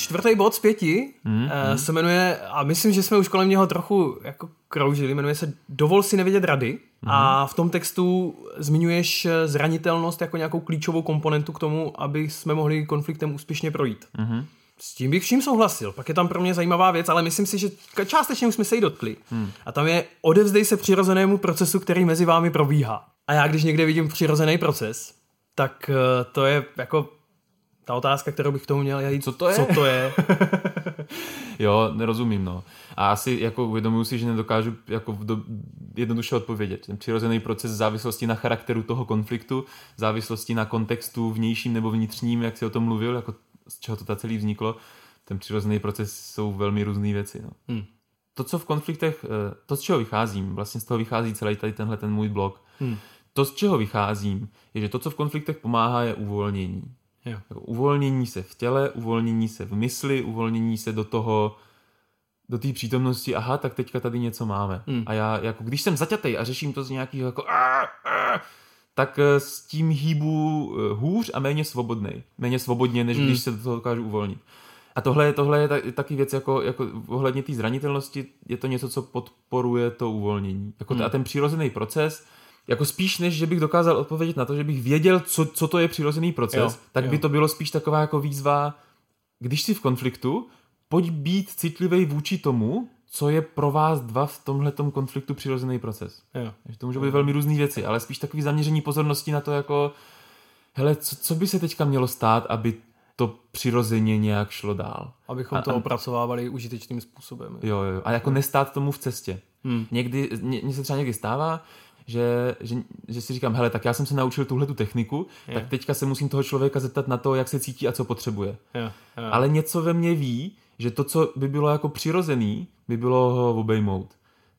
čtvrtý bod z pěti mm, uh, se jmenuje, a myslím, že jsme už kolem něho trochu jako kroužili, jmenuje se Dovol si nevědět rady. Hmm. A v tom textu zmiňuješ zranitelnost jako nějakou klíčovou komponentu k tomu, aby jsme mohli konfliktem úspěšně projít. Mhm. S tím bych vším souhlasil. Pak je tam pro mě zajímavá věc, ale myslím si, že částečně už jsme se jí dotkli. Hmm. A tam je odevzdej se přirozenému procesu, který mezi vámi probíhá. A já když někde vidím přirozený proces, tak eh, to je jako ta otázka, kterou bych k tomu měl jít. Co to je? Co to je? Jo, nerozumím, no. A asi jako uvědomuji si, že nedokážu jako do, jednoduše odpovědět. Ten přirozený proces v závislosti na charakteru toho konfliktu, v závislosti na kontextu vnějším nebo vnitřním, jak si o tom mluvil, jako z čeho to ta celý vzniklo, ten přirozený proces jsou velmi různé věci. No. Hmm. To, co v konfliktech, eh, to, z čeho vycházím, vlastně z toho vychází celý tady tenhle ten můj blog, Hmm. to, z čeho vycházím, je, že to, co v konfliktech pomáhá, je uvolnění. Jo. Uvolnění se v těle, uvolnění se v mysli, uvolnění se do toho, do té přítomnosti, aha, tak teďka tady něco máme. Hmm. A já, jako když jsem zaťatej a řeším to z nějakého jako "Ah, ah", tak eh, s tím hýbu eh, hůř a méně svobodnej. Méně svobodně, než Hmm. když se do toho dokážu uvolnit. A tohle, je- tohle je ta- taky věc, jako, jako ohledně té zranitelnosti, je to něco, co podporuje to uvolnění. Jako Hmm. a ten přirozený proces, jako spíš než, že bych dokázal odpovědět na to, že bych věděl, co, co to je přirozený proces, Jo, tak jo. by to bylo spíš taková jako výzva, když jsi v konfliktu, pojď být citlivý vůči tomu, co je pro vás dva v tomhletom konfliktu přirozený proces. Jo. To může být velmi různé věci, ale spíš takový zaměření pozornosti na to jako, hele, co, co by se teďka mělo stát, aby to přirozeně nějak šlo dál. Abychom A- to a- opracovávali užitečným způsobem. Jo, jo. A jako nestát tomu v cestě. Hmm. Někdy, ně- mně se třeba někdy stává, že, že, že si říkám, hele, tak já jsem se naučil tuhle tu techniku, Jo. tak teďka se musím toho člověka zeptat na to, jak se cítí a co potřebuje. Jo. Jo. Ale něco ve mně ví, že to, co by bylo jako přirozený, by bylo ho obejmout.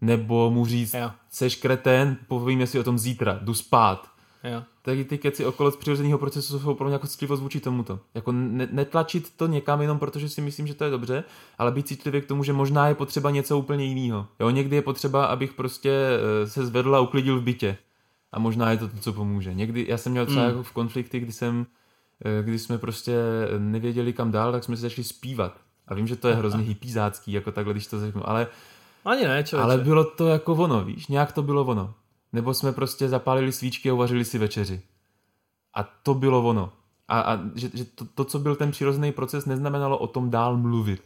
Nebo mu říct, Jo. seš kretén, povíme si o tom zítra, jdu spát. Jo. Taky ty keci okolo z přirozeného procesu jsou pro mě jako citlivost vůči tomuto. Jako ne, netlačit to někam jenom protože si myslím, že to je dobře, ale být citlivý k tomu, že možná je potřeba něco úplně jiného. Jo, někdy je potřeba, abych prostě eh, se zvedl a uklidil v bytě. A možná je to to, co pomůže. Někdy, já jsem měl třeba Mm. jako v konflikty, kdy jsem, eh, kdy jsme prostě nevěděli kam dál, tak jsme se začali zpívat. A vím, že to je hrozně hypízácký, jako takhle, když to řeknu, ale Ani ne, člověče. ale bylo to jako ono, víš, nějak to bylo ono. Nebo jsme prostě zapálili svíčky a uvařili si večeři. A to bylo ono. A, a že, že to, to, co byl ten přirozený proces, neznamenalo o tom dál mluvit.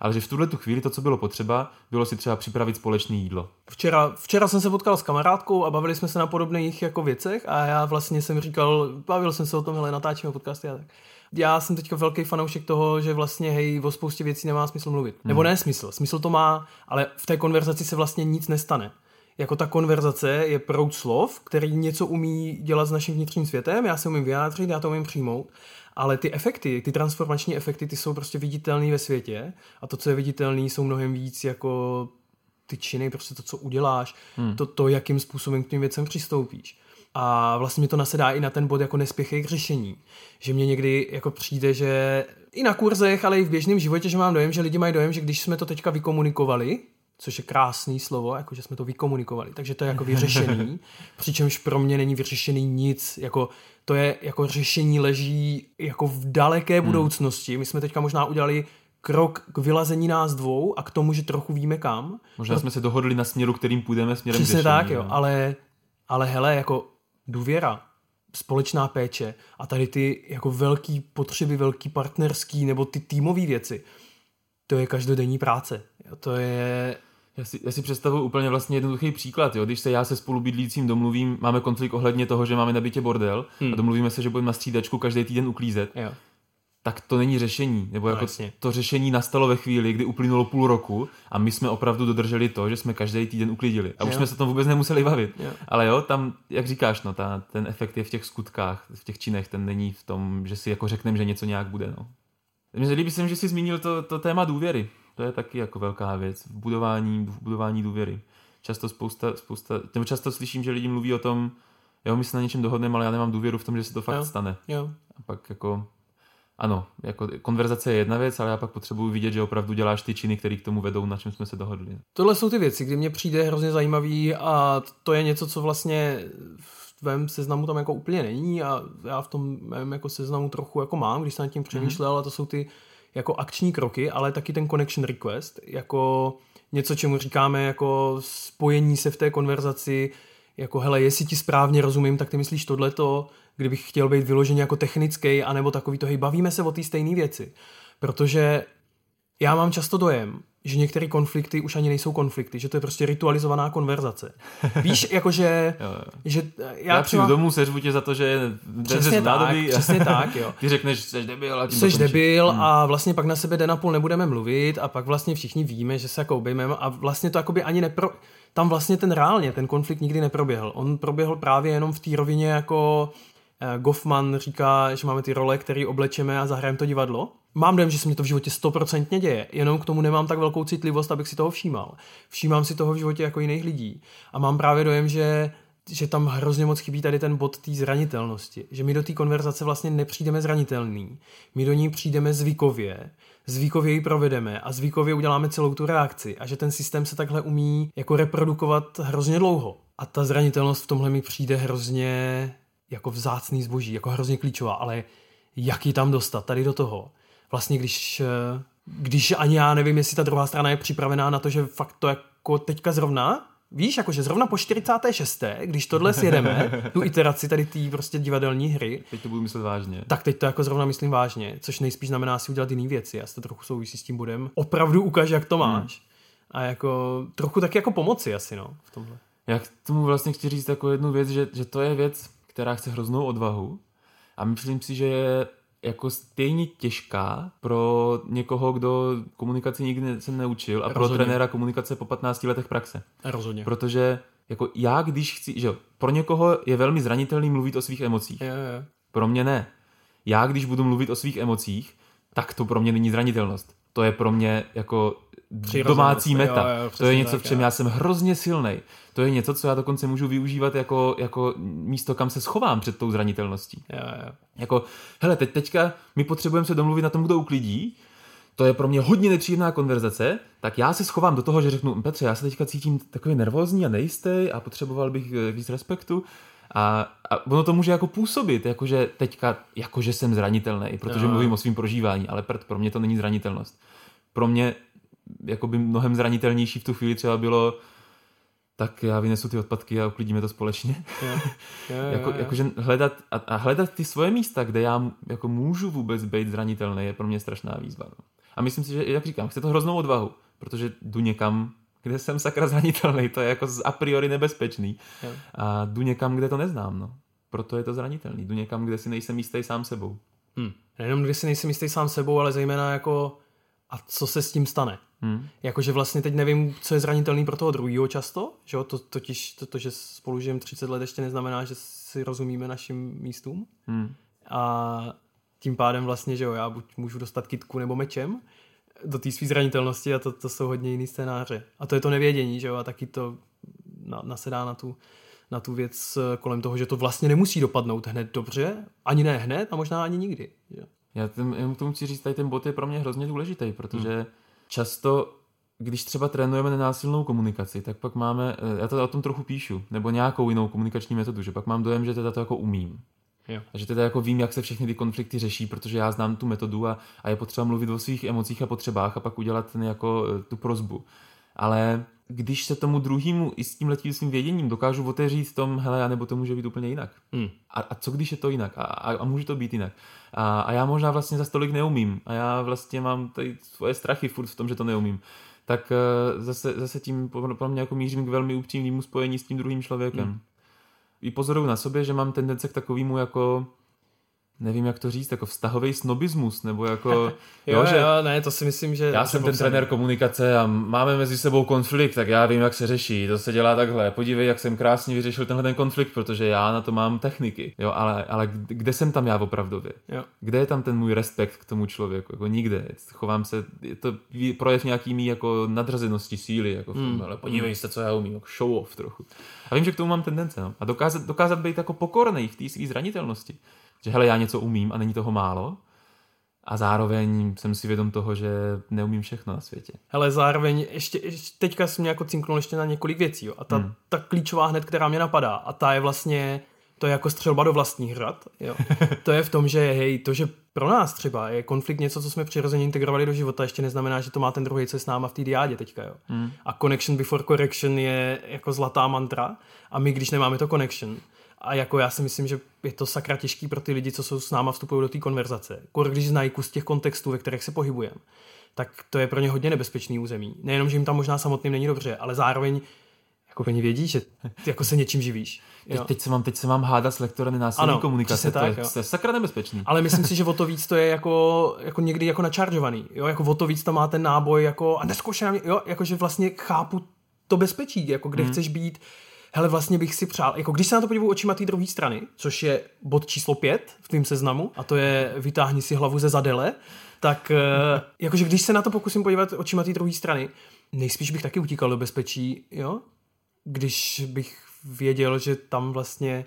Ale že v tuhle tu chvíli to, co bylo potřeba, bylo si třeba připravit společné jídlo. Včera, včera jsem se potkal s kamarádkou a bavili jsme se na podobných jako věcech a já vlastně jsem říkal, bavil jsem se o tom, ale natáčíme podcasty a tak. Já jsem teďka velký fanoušek toho, že vlastně hej, o spoustě věcí nemá smysl mluvit. Hmm. Nebo ne smysl, smysl to má, ale v té konverzaci se vlastně nic nestane. Jako ta konverzace je proud slov, který něco umí dělat s naším vnitřním světem, já se umím vyjádřit, já to umím přijmout, ale ty efekty, ty transformační efekty, ty jsou prostě viditelné ve světě a to, co je viditelné, jsou mnohem víc jako ty činy, prostě to, co uděláš, hmm. to, to, jakým způsobem k těm věcem přistoupíš. A vlastně mi to nasedá i na ten bod jako nespěchej k řešení. Že mě někdy jako přijde, že i na kurzech, ale i v běžném životě, že mám dojem, že lidi mají dojem, že když jsme to teďka vykomunikovali, což je krásný slovo, jako že jsme to vykomunikovali, takže to je jako vyřešený, přičemž pro mě není vyřešený nic, jako to je jako řešení leží jako v daleké budoucnosti. My jsme teďka možná udělali krok k vylazení nás dvou a k tomu, že trochu víme kam. Možná jsme se dohodli na směru, kterým půjdeme směrem k Přesně řešení, tak, jo, ale, ale hele, jako důvěra, společná péče a tady ty jako velký potřeby, velký partnerský nebo ty týmové věci, to je každodenní práce. To je... Já si, já si představuji úplně vlastně jednoduchý příklad. Jo? Když se já se spolubydlícím domluvím, máme konflikt ohledně toho, že máme na bytě bordel Hmm. a domluvíme se, že budeme na střídačku každý týden uklízet, Jo. tak to není řešení. Nebo jako jasně. to řešení nastalo ve chvíli, kdy uplynulo půl roku a my jsme opravdu dodrželi to, že jsme každý týden uklidili. A už Jo. jsme se o tom vůbec nemuseli bavit. Jo. Ale jo, tam, jak říkáš, no, ta, ten efekt je v těch skutkách, v těch činech, ten není v tom, že si jako řekneme, že něco nějak bude. No. Mně se líbí, jsem, že jsi zmínil to, to téma důvěry. To je taky jako velká věc v budování, v budování důvěry. Často spousta, spousta, nebo často slyším, že lidi mluví o tom, jo, my se na něčem dohodneme, ale já nemám důvěru v tom, že se to fakt Jo. stane. Jo. A pak jako, ano, jako konverzace je jedna věc, ale já pak potřebuji vidět, že opravdu děláš ty činy, které k tomu vedou, na čem jsme se dohodli. Tohle jsou ty věci, kdy mně přijde hrozně zajímavý a to je něco, co vlastně v tvém seznamu tam jako úplně není a já v tom mém jako seznamu trochu jako mám, když jsem nad tím přemýšlel a to jsou ty jako akční kroky, ale taky ten connection request, jako něco, čemu říkáme jako spojení se v té konverzaci, jako hele, jestli ti správně rozumím, tak ty myslíš tohleto, kdybych chtěl být vyložený jako technický, anebo takový to, hej, bavíme se o té stejné věci. Protože já mám často dojem, že některé konflikty už ani nejsou konflikty, že to je prostě ritualizovaná konverzace. Víš, jakože... že já, já přijdu domů, seřvu tě za to, že přesně tak, nádobí, přesně tak, jo. Ty řekneš, jsi debil. A jsi debil hmm. a vlastně pak na sebe den a půl nebudeme mluvit a pak vlastně všichni víme, že se jako obejmeme a vlastně to jakoby ani nepro... Tam vlastně ten reálně, ten konflikt nikdy neproběhl. On proběhl právě jenom v té rovině jako Goffman říká, že máme ty role, které oblečeme a zahrajeme to divadlo. Mám dojem, že se mi to v životě stoprocentně děje, jenom k tomu nemám tak velkou citlivost, abych si toho všímal. Všímám si toho v životě jako jiných lidí. A mám právě dojem, že že tam hrozně moc chybí tady ten bod té zranitelnosti. Že my do té konverzace vlastně nepřijdeme zranitelný. My do ní přijdeme zvykově, zvykově ji provedeme a zvykově uděláme celou tu reakci. A že ten systém se takhle umí jako reprodukovat hrozně dlouho. A ta zranitelnost v tomhle mi přijde hrozně jako vzácný zboží, jako hrozně klíčová, ale jak ji tam dostat tady do toho? Vlastně když, eh, když ani já nevím, jestli ta druhá strana je připravená na to, že fakt to jako teďka zrovna, víš, jakože zrovna po 46. když tohle sjedeme, tu iteraci tady té prostě divadelní hry. Teď to budu myslet vážně. Tak teď to jako zrovna myslím vážně, což nejspíš znamená si udělat jiné věci. Já to trochu souvisí s tím budem. Opravdu ukáž, jak to máš. Hmm. A jako trochu taky jako pomoci asi, no, v tomhle. Já k tomu vlastně chci říct jako jednu věc, že, že to je věc, která chce hroznou odvahu a myslím si, že je jako stejně těžká pro někoho, kdo komunikaci nikdy se neučil a Rozhodně. pro trenéra komunikace po 15 letech praxe. Rozhodně. Protože jako já, když chci, že pro někoho je velmi zranitelný mluvit o svých emocích. Je, je. Pro mě ne. Já, když budu mluvit o svých emocích, tak to pro mě není zranitelnost. To je pro mě jako domácí meta. Jo, jo, to je něco, tak, v čem jo. já jsem hrozně silný. To je něco, co já dokonce můžu využívat jako, jako místo, kam se schovám před tou zranitelností. Jo, jo. Jako, hele, teď, teďka my potřebujeme se domluvit na tom, kdo uklidí, to je pro mě hodně nepříjemná konverzace, tak já se schovám do toho, že řeknu, Petře, já se teďka cítím takový nervózní a nejistý a potřeboval bych eh, víc respektu. A, a ono to může jako působit, jakože teďka, jakože jsem zranitelný, protože jo. mluvím o svém prožívání, ale pro mě to není zranitelnost. Pro mě jakoby mnohem zranitelnější v tu chvíli třeba bylo tak já vynesu ty odpadky a uklidíme to společně. Jo, jo, jako, jo. Jakože hledat a, a hledat ty svoje místa, kde já jako můžu vůbec být zranitelný, je pro mě strašná výzva. No. A myslím si, že, jak říkám, chce to hroznou odvahu, protože jdu někam, kde jsem sakra zranitelný, to je jako a priori nebezpečný. Jo. A jdu někam, kde to neznám, no. Proto je to zranitelný. Jdu někam, kde si nejsem jistý sám sebou. Hmm. Nejenom kde si nejsem jistý sám sebou, ale zejména jako a co se s tím stane. Hmm. Jakože vlastně teď nevím, co je zranitelný pro toho druhého často, že jo? To, totiž to, to, že spolu žijeme 30 let, ještě neznamená, že si rozumíme našim místům. Hmm. A tím pádem vlastně, že jo, já buď můžu dostat kitku nebo mečem do té své zranitelnosti a to, to jsou hodně jiný scénáře. A to je to nevědění, že jo, a taky to na, nasedá na tu, na tu věc kolem toho, že to vlastně nemusí dopadnout hned dobře, ani ne hned a možná ani nikdy. Že? Já tím, jenom k tomu chci říct, tady ten bod je pro mě hrozně důležitý, protože hmm. Často, když třeba trénujeme nenásilnou komunikaci, tak pak máme, eh, já to o tom trochu píšu, nebo nějakou jinou komunikační metodu, že pak mám dojem, že teda to jako umím. Jo. A že teda jako vím, jak se všechny ty konflikty řeší, protože já znám tu metodu a, a je potřeba mluvit o svých emocích a potřebách a pak udělat ten jako eh, tu prozbu. Ale když se tomu druhému i s tím letím svým věděním dokážu otevřít tom, hele, nebo to může být úplně jinak. Hmm. A, a co když je to jinak? A, a, a může to být jinak. A, a já možná vlastně za stolik neumím. A já vlastně mám tady svoje strachy furt v tom, že to neumím. Tak uh, zase, zase tím pro mě jako mířím k velmi upřímnému spojení s tím druhým člověkem. Hmm. I pozoruju na sobě, že mám tendence k takovému jako nevím, jak to říct, jako vztahový snobismus, nebo jako... jo, jo, že jo, ne, to si myslím, že... Já jsem ten trenér komunikace a máme mezi sebou konflikt, tak já vím, jak se řeší, to se dělá takhle. Podívej, jak jsem krásně vyřešil tenhle ten konflikt, protože já na to mám techniky. Jo, ale, ale kde jsem tam já opravdově? Jo. Kde je tam ten můj respekt k tomu člověku? Jako nikde. Chovám se, je to projev nějaký mý jako nadřazenosti síly, jako v tom, hmm. ale podívej se, co já umím, jako show off trochu. A vím, že k tomu mám tendence. No. A dokázat, dokázat být jako pokorný v té své zranitelnosti že hele, já něco umím a není toho málo. A zároveň jsem si vědom toho, že neumím všechno na světě. Hele, zároveň ještě, ještě teďka jsem mě jako cinknul ještě na několik věcí. Jo. A ta, hmm. ta klíčová hned, která mě napadá, a ta je vlastně To je jako střelba do vlastních hrad. Jo. To je v tom, že hej, to, že pro nás třeba je konflikt něco, co jsme přirozeně integrovali do života, ještě neznamená, že to má ten druhý, co je s náma v té diádě teďka. Jo. Hmm. A connection before correction je jako zlatá mantra a my, když nemáme to connection, a jako já si myslím, že je to sakra těžký pro ty lidi, co jsou s náma vstupují do té konverzace. Kor, když znají kus těch kontextů, ve kterých se pohybujeme, tak to je pro ně hodně nebezpečný území. Nejenom, že jim tam možná samotným není dobře, ale zároveň jako oni vědí, že ty jako se něčím živíš. Teď, teď, se mám, teď se mám hádat s lektorem násilné ano, komunikace, to, tak, je, to je sakra nebezpečný. Ale myslím si, že o to víc to je jako, jako někdy jako načaržovaný. Jo? Jako o to víc to má ten náboj jako, a neskoušej na mě, jo? Jako, že vlastně chápu to bezpečí, jako kde hmm. chceš být, hele, vlastně bych si přál, jako když se na to podívám očima té druhé strany, což je bod číslo pět v tvém seznamu, a to je vytáhni si hlavu ze zadele, tak eh, jakože když se na to pokusím podívat očima té druhé strany, nejspíš bych taky utíkal do bezpečí, jo? Když bych věděl, že tam vlastně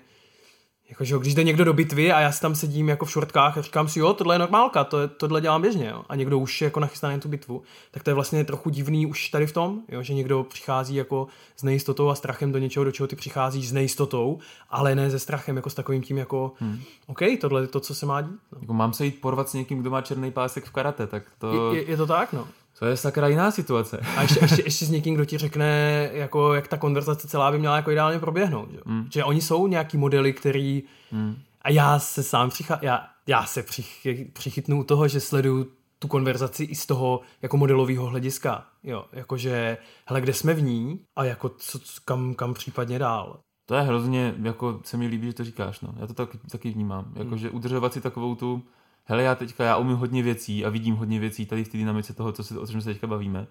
Jakože když jde někdo do bitvy a já si tam sedím jako v šortkách a říkám si, jo, tohle je normálka, to tohle dělám běžně, jo. A někdo už je jako nachystaný na tu bitvu, tak to je vlastně trochu divný už tady v tom, jo, že někdo přichází jako s nejistotou a strachem do něčeho, do čeho ty přicházíš s nejistotou, ale ne se strachem, jako s takovým tím jako, hmm. OK, tohle je to, co se má dít. No. Jako mám se jít porvat s někým, kdo má černý pásek v karate, tak to... Je, je, je to tak, no. To je sakra jiná situace. A ještě, ještě, ještě s někým, kdo ti řekne, jako, jak ta konverzace celá by měla jako ideálně proběhnout. Že, mm. že oni jsou nějaký modely, který... Mm. A já se sám přichá... já, já se přich, přichytnu u toho, že sleduju tu konverzaci i z toho jako modelového hlediska. Jo, jakože, hele, kde jsme v ní a jako co, kam, kam případně dál. To je hrozně, jako se mi líbí, že to říkáš, no. Já to taky, taky vnímám. Jakože mm. udržovat si takovou tu hele, já teďka já umím hodně věcí a vidím hodně věcí tady v té dynamice toho, co se, o čem se teďka bavíme.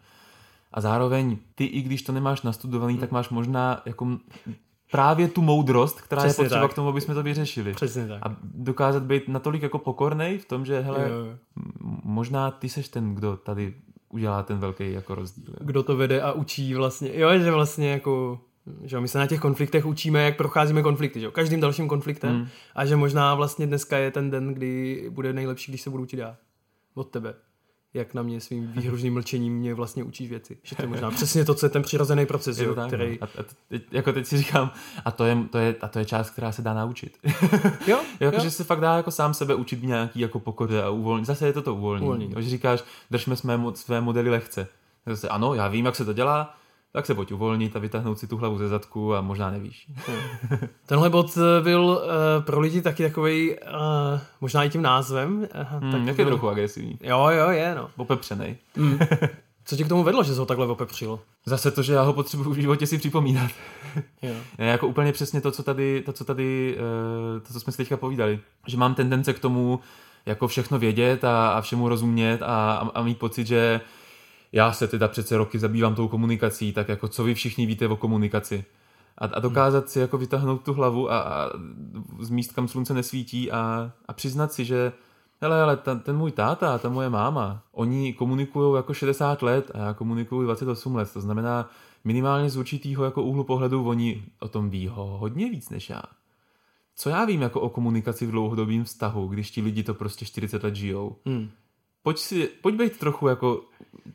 A zároveň ty, i když to nemáš nastudovaný, tak máš možná jako právě tu moudrost, která Přesně je potřeba tak. k tomu, aby jsme to vyřešili. Přesně tak. A dokázat být natolik jako pokornej v tom, že hele, jo, jo. možná ty seš ten, kdo tady udělá ten velký jako rozdíl. Kdo to vede a učí vlastně. Jo, že vlastně jako že my se na těch konfliktech učíme, jak procházíme konflikty, že? každým dalším konfliktem hmm. a že možná vlastně dneska je ten den, kdy bude nejlepší, když se budu učit já od tebe. Jak na mě svým výhružným mlčením mě vlastně učíš věci. Že to je možná přesně to, co je ten přirozený proces, je jo, tak, který... No. A, a teď, jako teď si říkám, a to je, to je, a to je část, která se dá naučit. jo, jako, jo. Že se fakt dá jako sám sebe učit nějaký jako pokoře a uvolnit. Zase je to to uvolnění. uvolnění. Že říkáš, držme své, své modely lehce. Zase, ano, já vím, jak se to dělá, tak se pojď uvolnit a vytáhnout si tu hlavu ze zadku a možná nevíš. Tenhle bod eh, byl uh, pro lidi taky takový, uh, možná i tím názvem. Uh, hmm, tak jak byl... je trochu agresivní. Jo, jo, je, no. Opepřenej. Mm. Co tě k tomu vedlo, že jsi ho takhle opepřil? Zase to, že já ho potřebuji v životě si připomínat. jo. Jako úplně přesně to, co tady, to, co tady, to, co jsme si teďka povídali. Že mám tendence k tomu, jako všechno vědět a, a všemu rozumět a, a, a mít pocit, že já se teda přece roky zabývám tou komunikací, tak jako co vy všichni víte o komunikaci. A, a dokázat si jako vytáhnout tu hlavu a, a z míst, kam slunce nesvítí a, a přiznat si, že hele, ale ten, ten můj táta ta moje máma, oni komunikují jako 60 let a já komunikuju 28 let. To znamená, minimálně z určitýho jako úhlu pohledu oni o tom ví ho hodně víc než já. Co já vím jako o komunikaci v dlouhodobém vztahu, když ti lidi to prostě 40 let žijou? Hmm pojď, si, pojď být trochu jako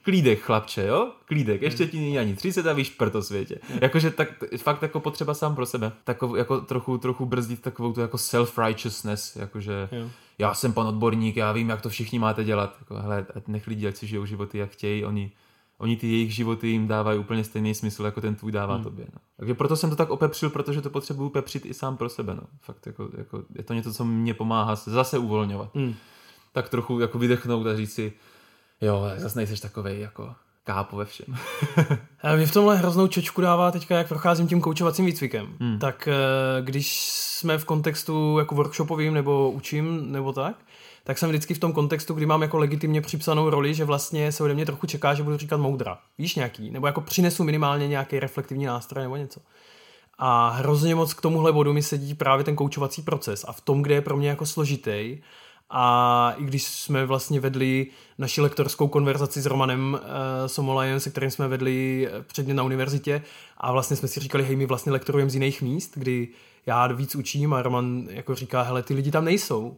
klídek, chlapče, jo? Klídek, ještě hmm. ti není ani 30 a víš prto světě. Jakože tak, fakt jako potřeba sám pro sebe. Takovou, jako trochu, trochu brzdit takovou tu jako self-righteousness, jakože jo. já jsem pan odborník, já vím, jak to všichni máte dělat. Jako, hele, nech lidi, ať si žijou životy, jak chtějí, oni oni ty jejich životy jim dávají úplně stejný smysl, jako ten tvůj dává hmm. tobě. No. Takže proto jsem to tak opepřil, protože to potřebuju pepřit i sám pro sebe. No. Fakt jako, jako, je to něco, co mě pomáhá se zase uvolňovat. Hmm tak trochu jako vydechnout a říct si, jo, zase nejseš takovej jako kápo ve všem. a mě v tomhle hroznou čočku dává teďka, jak procházím tím koučovacím výcvikem. Hmm. Tak eh, když jsme v kontextu jako workshopovým nebo učím nebo tak, tak jsem vždycky v tom kontextu, kdy mám jako legitimně připsanou roli, že vlastně se ode mě trochu čeká, že budu říkat moudra. Víš nějaký? Nebo jako přinesu minimálně nějaký reflektivní nástroj nebo něco. A hrozně moc k tomuhle bodu mi sedí právě ten koučovací proces. A v tom, kde je pro mě jako složitý, a i když jsme vlastně vedli naši lektorskou konverzaci s Romanem uh, Somolajem, se kterým jsme vedli eh, předně na univerzitě a vlastně jsme si říkali, hej, my vlastně lektorujeme z jiných míst, kdy já víc učím a Roman jako říká, hele, ty lidi tam nejsou.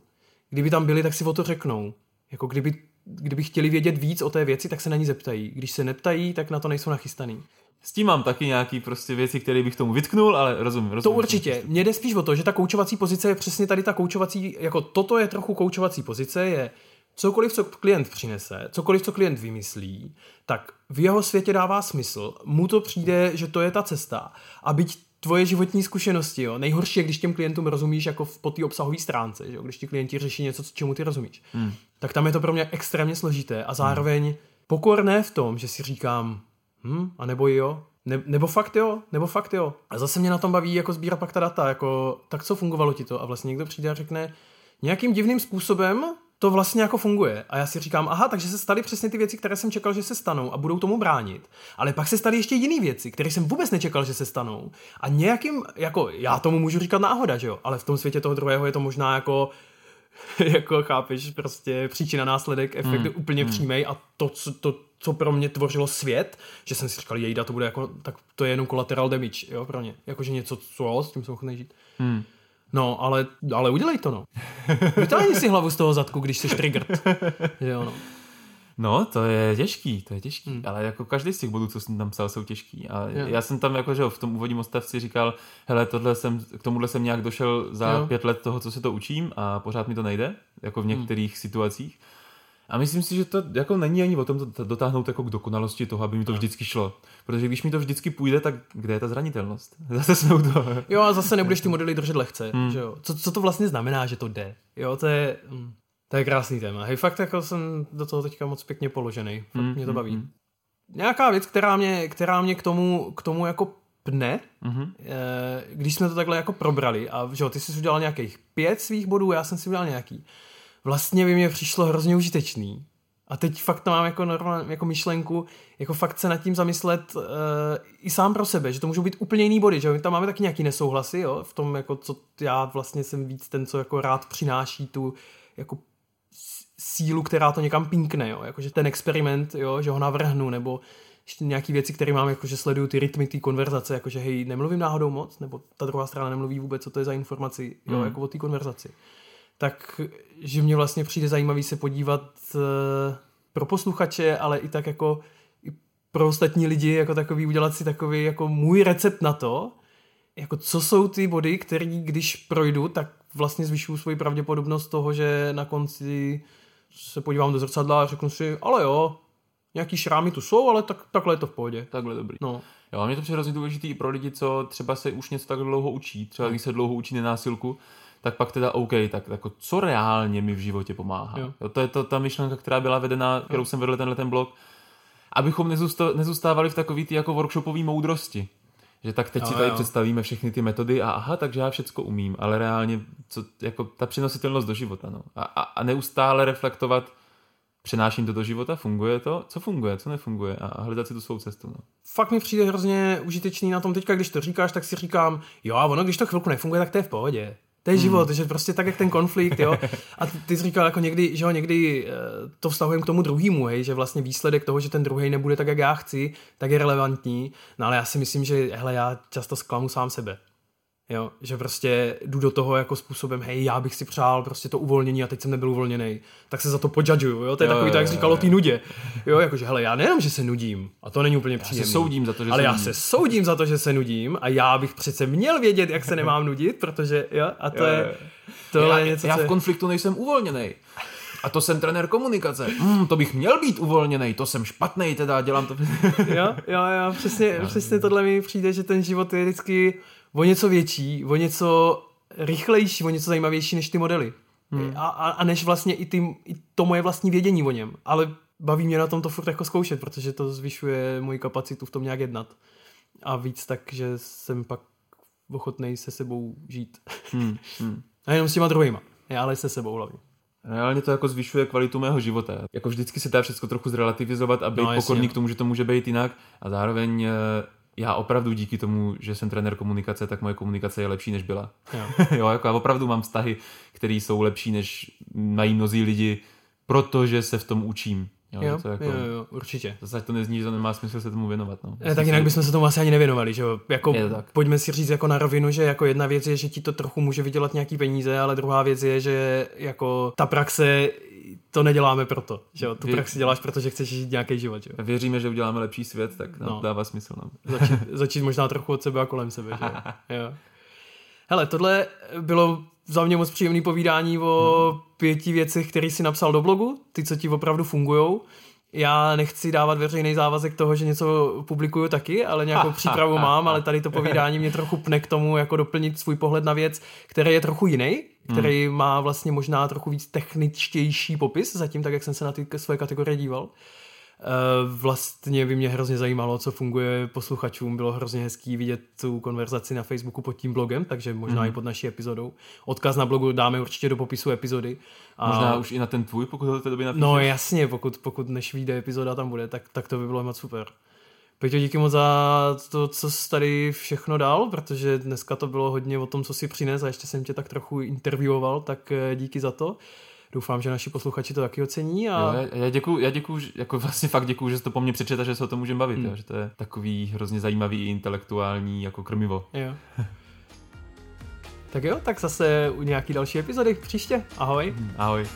Kdyby tam byli, tak si o to řeknou. Jako kdyby, kdyby chtěli vědět víc o té věci, tak se na ní zeptají. Když se neptají, tak na to nejsou nachystaný. S tím mám taky nějaký prostě věci, které bych tomu vytknul, ale rozumím. rozumím To určitě. Mně jde spíš o to, že ta koučovací pozice je přesně tady ta koučovací, jako toto je trochu koučovací pozice, je cokoliv, co klient přinese, cokoliv, co klient vymyslí, tak v jeho světě dává smysl, mu to přijde, že to je ta cesta. A byť tvoje životní zkušenosti, jo. Nejhorší je, když těm klientům rozumíš jako po té obsahové stránce, že jo? když ti klienti řeší něco, čemu ty rozumíš. Hmm. Tak tam je to pro mě extrémně složité a zároveň hmm. pokorné v tom, že si říkám, hm, a nebo jo, ne, nebo fakt jo, nebo fakt jo. A zase mě na tom baví jako sbírat pak ta data, jako tak co fungovalo ti to a vlastně někdo přijde a řekne, nějakým divným způsobem to vlastně jako funguje. A já si říkám, aha, takže se staly přesně ty věci, které jsem čekal, že se stanou a budou tomu bránit. Ale pak se staly ještě jiné věci, které jsem vůbec nečekal, že se stanou. A nějakým, jako já tomu můžu říkat náhoda, že jo, ale v tom světě toho druhého je to možná jako jako chápeš, prostě příčina, následek, efekt hmm. úplně hmm. přímý a to co, to, co pro mě tvořilo svět, že jsem si říkal, jejda, to bude jako, tak to je jenom collateral damage, jo, pro ně. Jakože něco, co, s tím jsem ochotný žít. Hmm. No, ale, ale udělej to, no. Vytáhni si hlavu z toho zadku, když jsi triggered. Jo, no. No, to je těžký, to je těžký, hmm. ale jako každý z těch bodů, co jsem tam psal, jsou těžký. A jo. já jsem tam jako, že v tom úvodním odstavci říkal, hele, tohle jsem, k tomuhle jsem nějak došel za jo. pět let toho, co se to učím a pořád mi to nejde, jako v hmm. některých hmm. situacích. A myslím si, že to jako není ani o tom to dotáhnout jako k dokonalosti toho, aby mi to vždycky šlo. Protože když mi to vždycky půjde, tak kde je ta zranitelnost? Zase jsme u toho. Jo, a zase nebudeš ty modely držet lehce. Hmm. Že jo? Co, co to vlastně znamená, že to jde? Jo, to je, hm, to je krásný téma. Hej, fakt jako jsem do toho teďka moc pěkně položený. Fakt hmm, mě to hmm, baví. Hmm. Nějaká věc, která mě, která mě k tomu, k tomu jako pne, mm-hmm. když jsme to takhle jako probrali a že jo, ty jsi udělal nějakých pět svých bodů, já jsem si udělal nějaký vlastně by mě přišlo hrozně užitečný. A teď fakt to mám jako, normál, jako myšlenku, jako fakt se nad tím zamyslet uh, i sám pro sebe, že to můžou být úplně jiný body, že my tam máme taky nějaký nesouhlasy, jo, v tom, jako co já vlastně jsem víc ten, co jako rád přináší tu jako sílu, která to někam pinkne, jo, jakože ten experiment, jo, že ho navrhnu, nebo ještě nějaký věci, které mám, jakože sleduju ty rytmy té konverzace, jakože hej, nemluvím náhodou moc, nebo ta druhá strana nemluví vůbec, co to je za informaci, jo, mm. jako o té konverzaci tak že mě vlastně přijde zajímavý se podívat uh, pro posluchače, ale i tak jako i pro ostatní lidi jako takový, udělat si takový jako můj recept na to, jako co jsou ty body, které když projdu, tak vlastně zvyšuju svoji pravděpodobnost toho, že na konci se podívám do zrcadla a řeknu si, ale jo, nějaký šrámy tu jsou, ale tak, takhle je to v pohodě. Takhle dobrý. No. Jo, a mě to přijde hrozně důležitý i pro lidi, co třeba se už něco tak dlouho učí, třeba když se dlouho učí nenásilku, tak pak teda OK, tak jako co reálně mi v životě pomáhá. Jo. Jo, to je to, ta myšlenka, která byla vedena, kterou jo. jsem vedl tenhle ten blog, abychom nezůstávali v takový ty jako workshopový moudrosti. Že tak teď jo, si tady jo. představíme všechny ty metody a aha, takže já všecko umím, ale reálně co, jako ta přenositelnost do života. No. A, a, a neustále reflektovat, přenáším to do života, funguje to, co funguje, co nefunguje a hledat si tu svou cestu. No. Fakt mi přijde hrozně užitečný na tom teďka, když to říkáš, tak si říkám, jo, a ono, když to chvilku nefunguje, tak to je v pohodě. To je život, hmm. že prostě tak, jak ten konflikt, jo. A ty jsi říkal, jako někdy, že jo, někdy eh, to vztahujem k tomu druhému, hej, že vlastně výsledek toho, že ten druhý nebude tak, jak já chci, tak je relevantní. No ale já si myslím, že hele, já často zklamu sám sebe. Jo, že prostě jdu do toho jako způsobem, hej, já bych si přál prostě to uvolnění a teď jsem nebyl uvolněný, tak se za to podžadžuju, jo, to je jo, takový, jo, tak jak říkalo ty nudě, jo, jakože, hele, já nejenom, že se nudím, a to není úplně příjemné. Já se soudím za to, že ale se já nudím. se soudím za to, že se nudím a já bych přece měl vědět, jak se nemám nudit, protože, jo, a to jo, je, to já, je něco, Já v konfliktu nejsem uvolněný. A to jsem trenér komunikace. Mm, to bych měl být uvolněný, to jsem špatný, teda dělám to. jo, jo, jo, přesně, přesně tohle mi přijde, že ten život je vždycky o něco větší, o něco rychlejší, o něco zajímavější než ty modely. Hmm. A, a, a než vlastně i, ty, i to moje vlastní vědění o něm. Ale baví mě na tom to furt jako zkoušet, protože to zvyšuje moji kapacitu v tom nějak jednat. A víc tak, že jsem pak ochotný se sebou žít. Hmm. Hmm. A jenom s těma druhýma, ale se sebou hlavně. Reálně to jako zvyšuje kvalitu mého života. Jako vždycky se dá všechno trochu zrelativizovat a být no, pokorný k tomu, že to může být jinak a zároveň eh, já opravdu díky tomu, že jsem trenér komunikace, tak moje komunikace je lepší, než byla. Jo. jo, jako já opravdu mám vztahy, které jsou lepší, než mají mnozí lidi, protože se v tom učím. Jo, jo, to jako, jo, jo, určitě. Zase to nezní, že to nemá smysl se tomu věnovat. No. Ne, tak jinak bychom se tomu asi ani nevěnovali, že jo. Jako, tak. Pojďme si říct jako na rovinu, že jako jedna věc je, že ti to trochu může vydělat nějaký peníze, ale druhá věc je, že jako ta praxe to neděláme proto, že jo? Tu Vy- praxi děláš, protože chceš žít nějaký život, že jo? Věříme, že uděláme lepší svět, tak nám No. dává smysl. No. Začít, začít možná trochu od sebe a kolem sebe, že jo? jo. Hele, tohle bylo za mě moc příjemný povídání o pěti věcech, které si napsal do blogu, ty, co ti opravdu fungujou. Já nechci dávat veřejný závazek toho, že něco publikuju taky, ale nějakou přípravu mám, ale tady to povídání mě trochu pne k tomu, jako doplnit svůj pohled na věc, který je trochu jiný, který má vlastně možná trochu víc techničtější popis, zatím tak, jak jsem se na ty svoje kategorie díval. Eh, Vlastně by mě hrozně zajímalo, co funguje posluchačům. Bylo hrozně hezký vidět tu konverzaci na Facebooku pod tím blogem, takže možná Mhm. i pod naší epizodou. Odkaz na blogu dáme určitě do popisu epizody. A... Možná už i na ten tvůj, pokud ho do té doby napíšeš. No jasně, pokud, pokud než vyjde epizoda tam bude, tak, tak to by bylo moc super. Peťo, díky moc za to, co jsi tady všechno dal, protože dneska to bylo hodně o tom, co si přines a ještě jsem tě tak trochu interviewoval, tak eh, díky za to. Doufám, že naši posluchači to taky ocení. A... Jo, já, já děkuju, já děkuju, jako vlastně fakt děkuju, že jsi to po mně přečet a že se o tom můžeme bavit, Hmm. jo, že to je takový hrozně zajímavý intelektuální jako krmivo. Jo. tak jo, tak zase u nějaký další epizody příště. Ahoj. Ahoj.